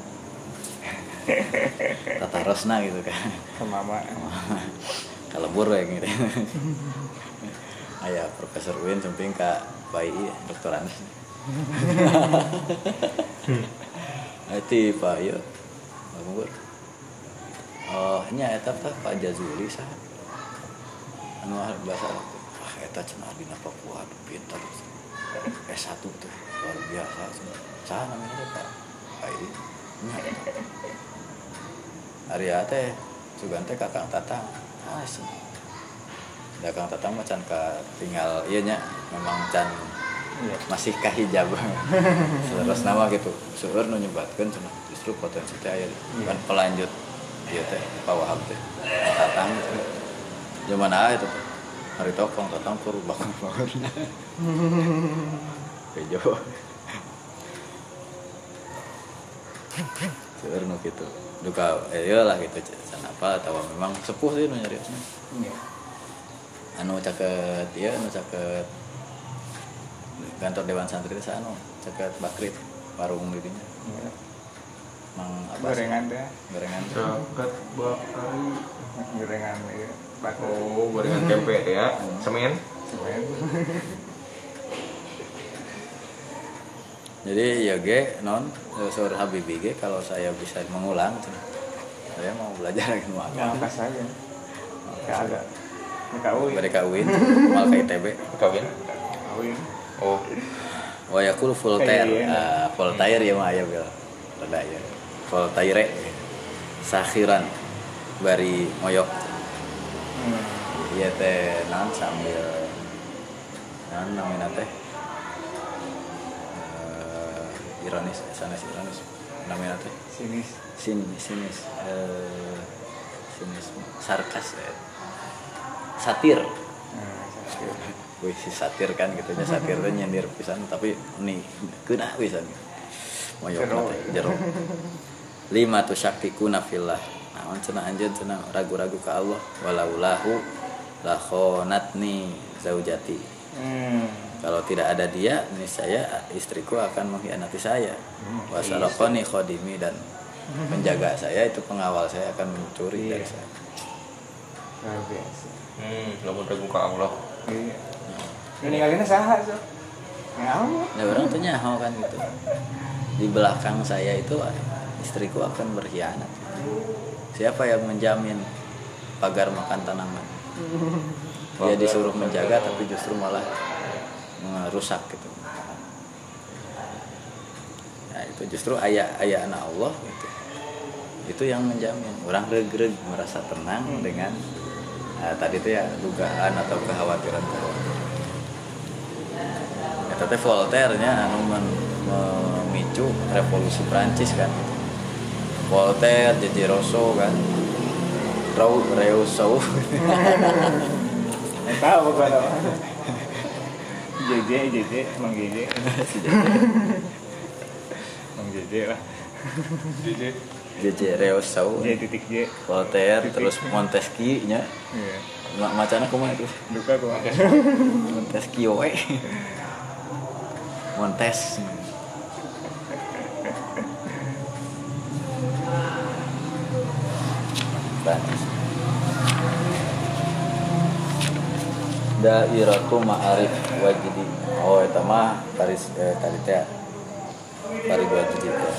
Tata rosna gitu kan. Kemama kalau buru ya gitu. Ayah profesor Win sumping kak bayi dokter Anas Nanti Pak Yo. Bur Oh nya eta Pak Jazuli sah anu ah bahasa eta cenah dina Papua aduh pintar S1 tuh luar biasa. Sah namanya Pak? Bayi nya eta Arya teh sugan teh kakang tatang. Asli da kang tatang mah can ka tinggal ieu nya memang can iya. masih kah hijab. <laughs> Terus nama gitu. Seueur nu nyebatkeun cenah justru potensi teh aya kan pelanjut. Ieu teh Pak Wahab teh. Tatang zaman ah itu teh hari tokong tatang kur bakal banget. Bejo seueur nu gitu. Duka eh ieu lah gitu can apa atau memang sepuh sih nu nyariosna iya. Anu caket ya anu caket kantor dewan santri itu anu caket bakrit warung didinya iya mang apa sih? gorengan deh gorengan Jagat bakari. gorengan iya batu Oh, gorengan tempe teh ya. Semen. semen. <laughs> Jadi ya ge non eh, sore Habibi ge kalau saya bisa mengulang saya mau belajar <laughs> lagi <laughs> mau ya apa angkas aja nggak ada nggak uin mereka UIN mal ke ITB Kawin. uin Oh, oh ya kul Voltaire Iya. Ah, Voltaire ya mah aya bil. Ada ya Voltaire sakhiran bari moyok. Hmm. iya teh non sambil non namanya teh? Eh, ironis sana ironis namanya teh? Sinis. Sinis sinis. Eh, sinis sarkas ya. satir. Nah, sakit. Wih si satir kan gitu nya satir teh nyindir pisan tapi nih kena pisan. Moyok teh jero <laughs> lima tu syakikuna fillah. Naon cenah anjeun cenah? Ragu-ragu ke Allah. Walaulahu la khonatni zaujati. Hmm. kalau tidak ada dia niscaya istriku akan mengkhianati saya. Wasalokoni khodimi dan <laughs> penjaga saya itu pengawal saya akan mencuri Iya. dari saya. Luar biasa. Hmm, lamun ragu ka Allah. iya. Meninggalinnya saha so ya orang tuh nyaho kan gitu. Di belakang saya itu istriku akan berkhianat. Siapa yang menjamin pagar makan tanaman? <laughs> Dia disuruh menjaga tapi justru malah merusak gitu. Ya itu justru ayah ayah anak Allah gitu itu yang menjamin. Orang reg-reg merasa tenang dengan eh, tadi itu ya dugaan atau kekhawatiran ya, tapi Voltaire nya anu memicu revolusi Prancis kan Voltaire, J.J. Rousseau kan? Rau, Rousseau <laughs> tahu kalau. JJ JJ Mang JJ. <laughs> Mang JJ lah. Jadi J.J. Rousseau J titik J. Voltaire terus Montesquieu nya iya. Ma- macana kumaha itu duka kok Montesquieu we Montes Prancis Dairatu Ma'arif Wajidi. Oh eta mah Paris eh, tadi teh. Paris Wajidi teh.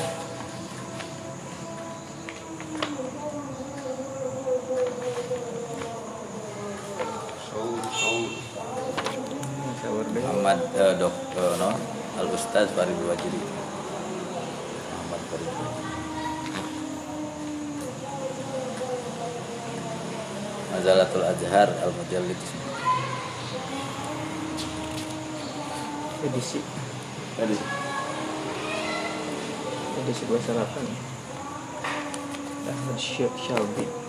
Muhammad eh, dok eh, no? Al Ustaz Farid Wajidi Muhammad Farid Wajidi Mazalatul Azhar Al Mujallid edisi. Tadi edisi bahasa 8 Ahmad Syalbi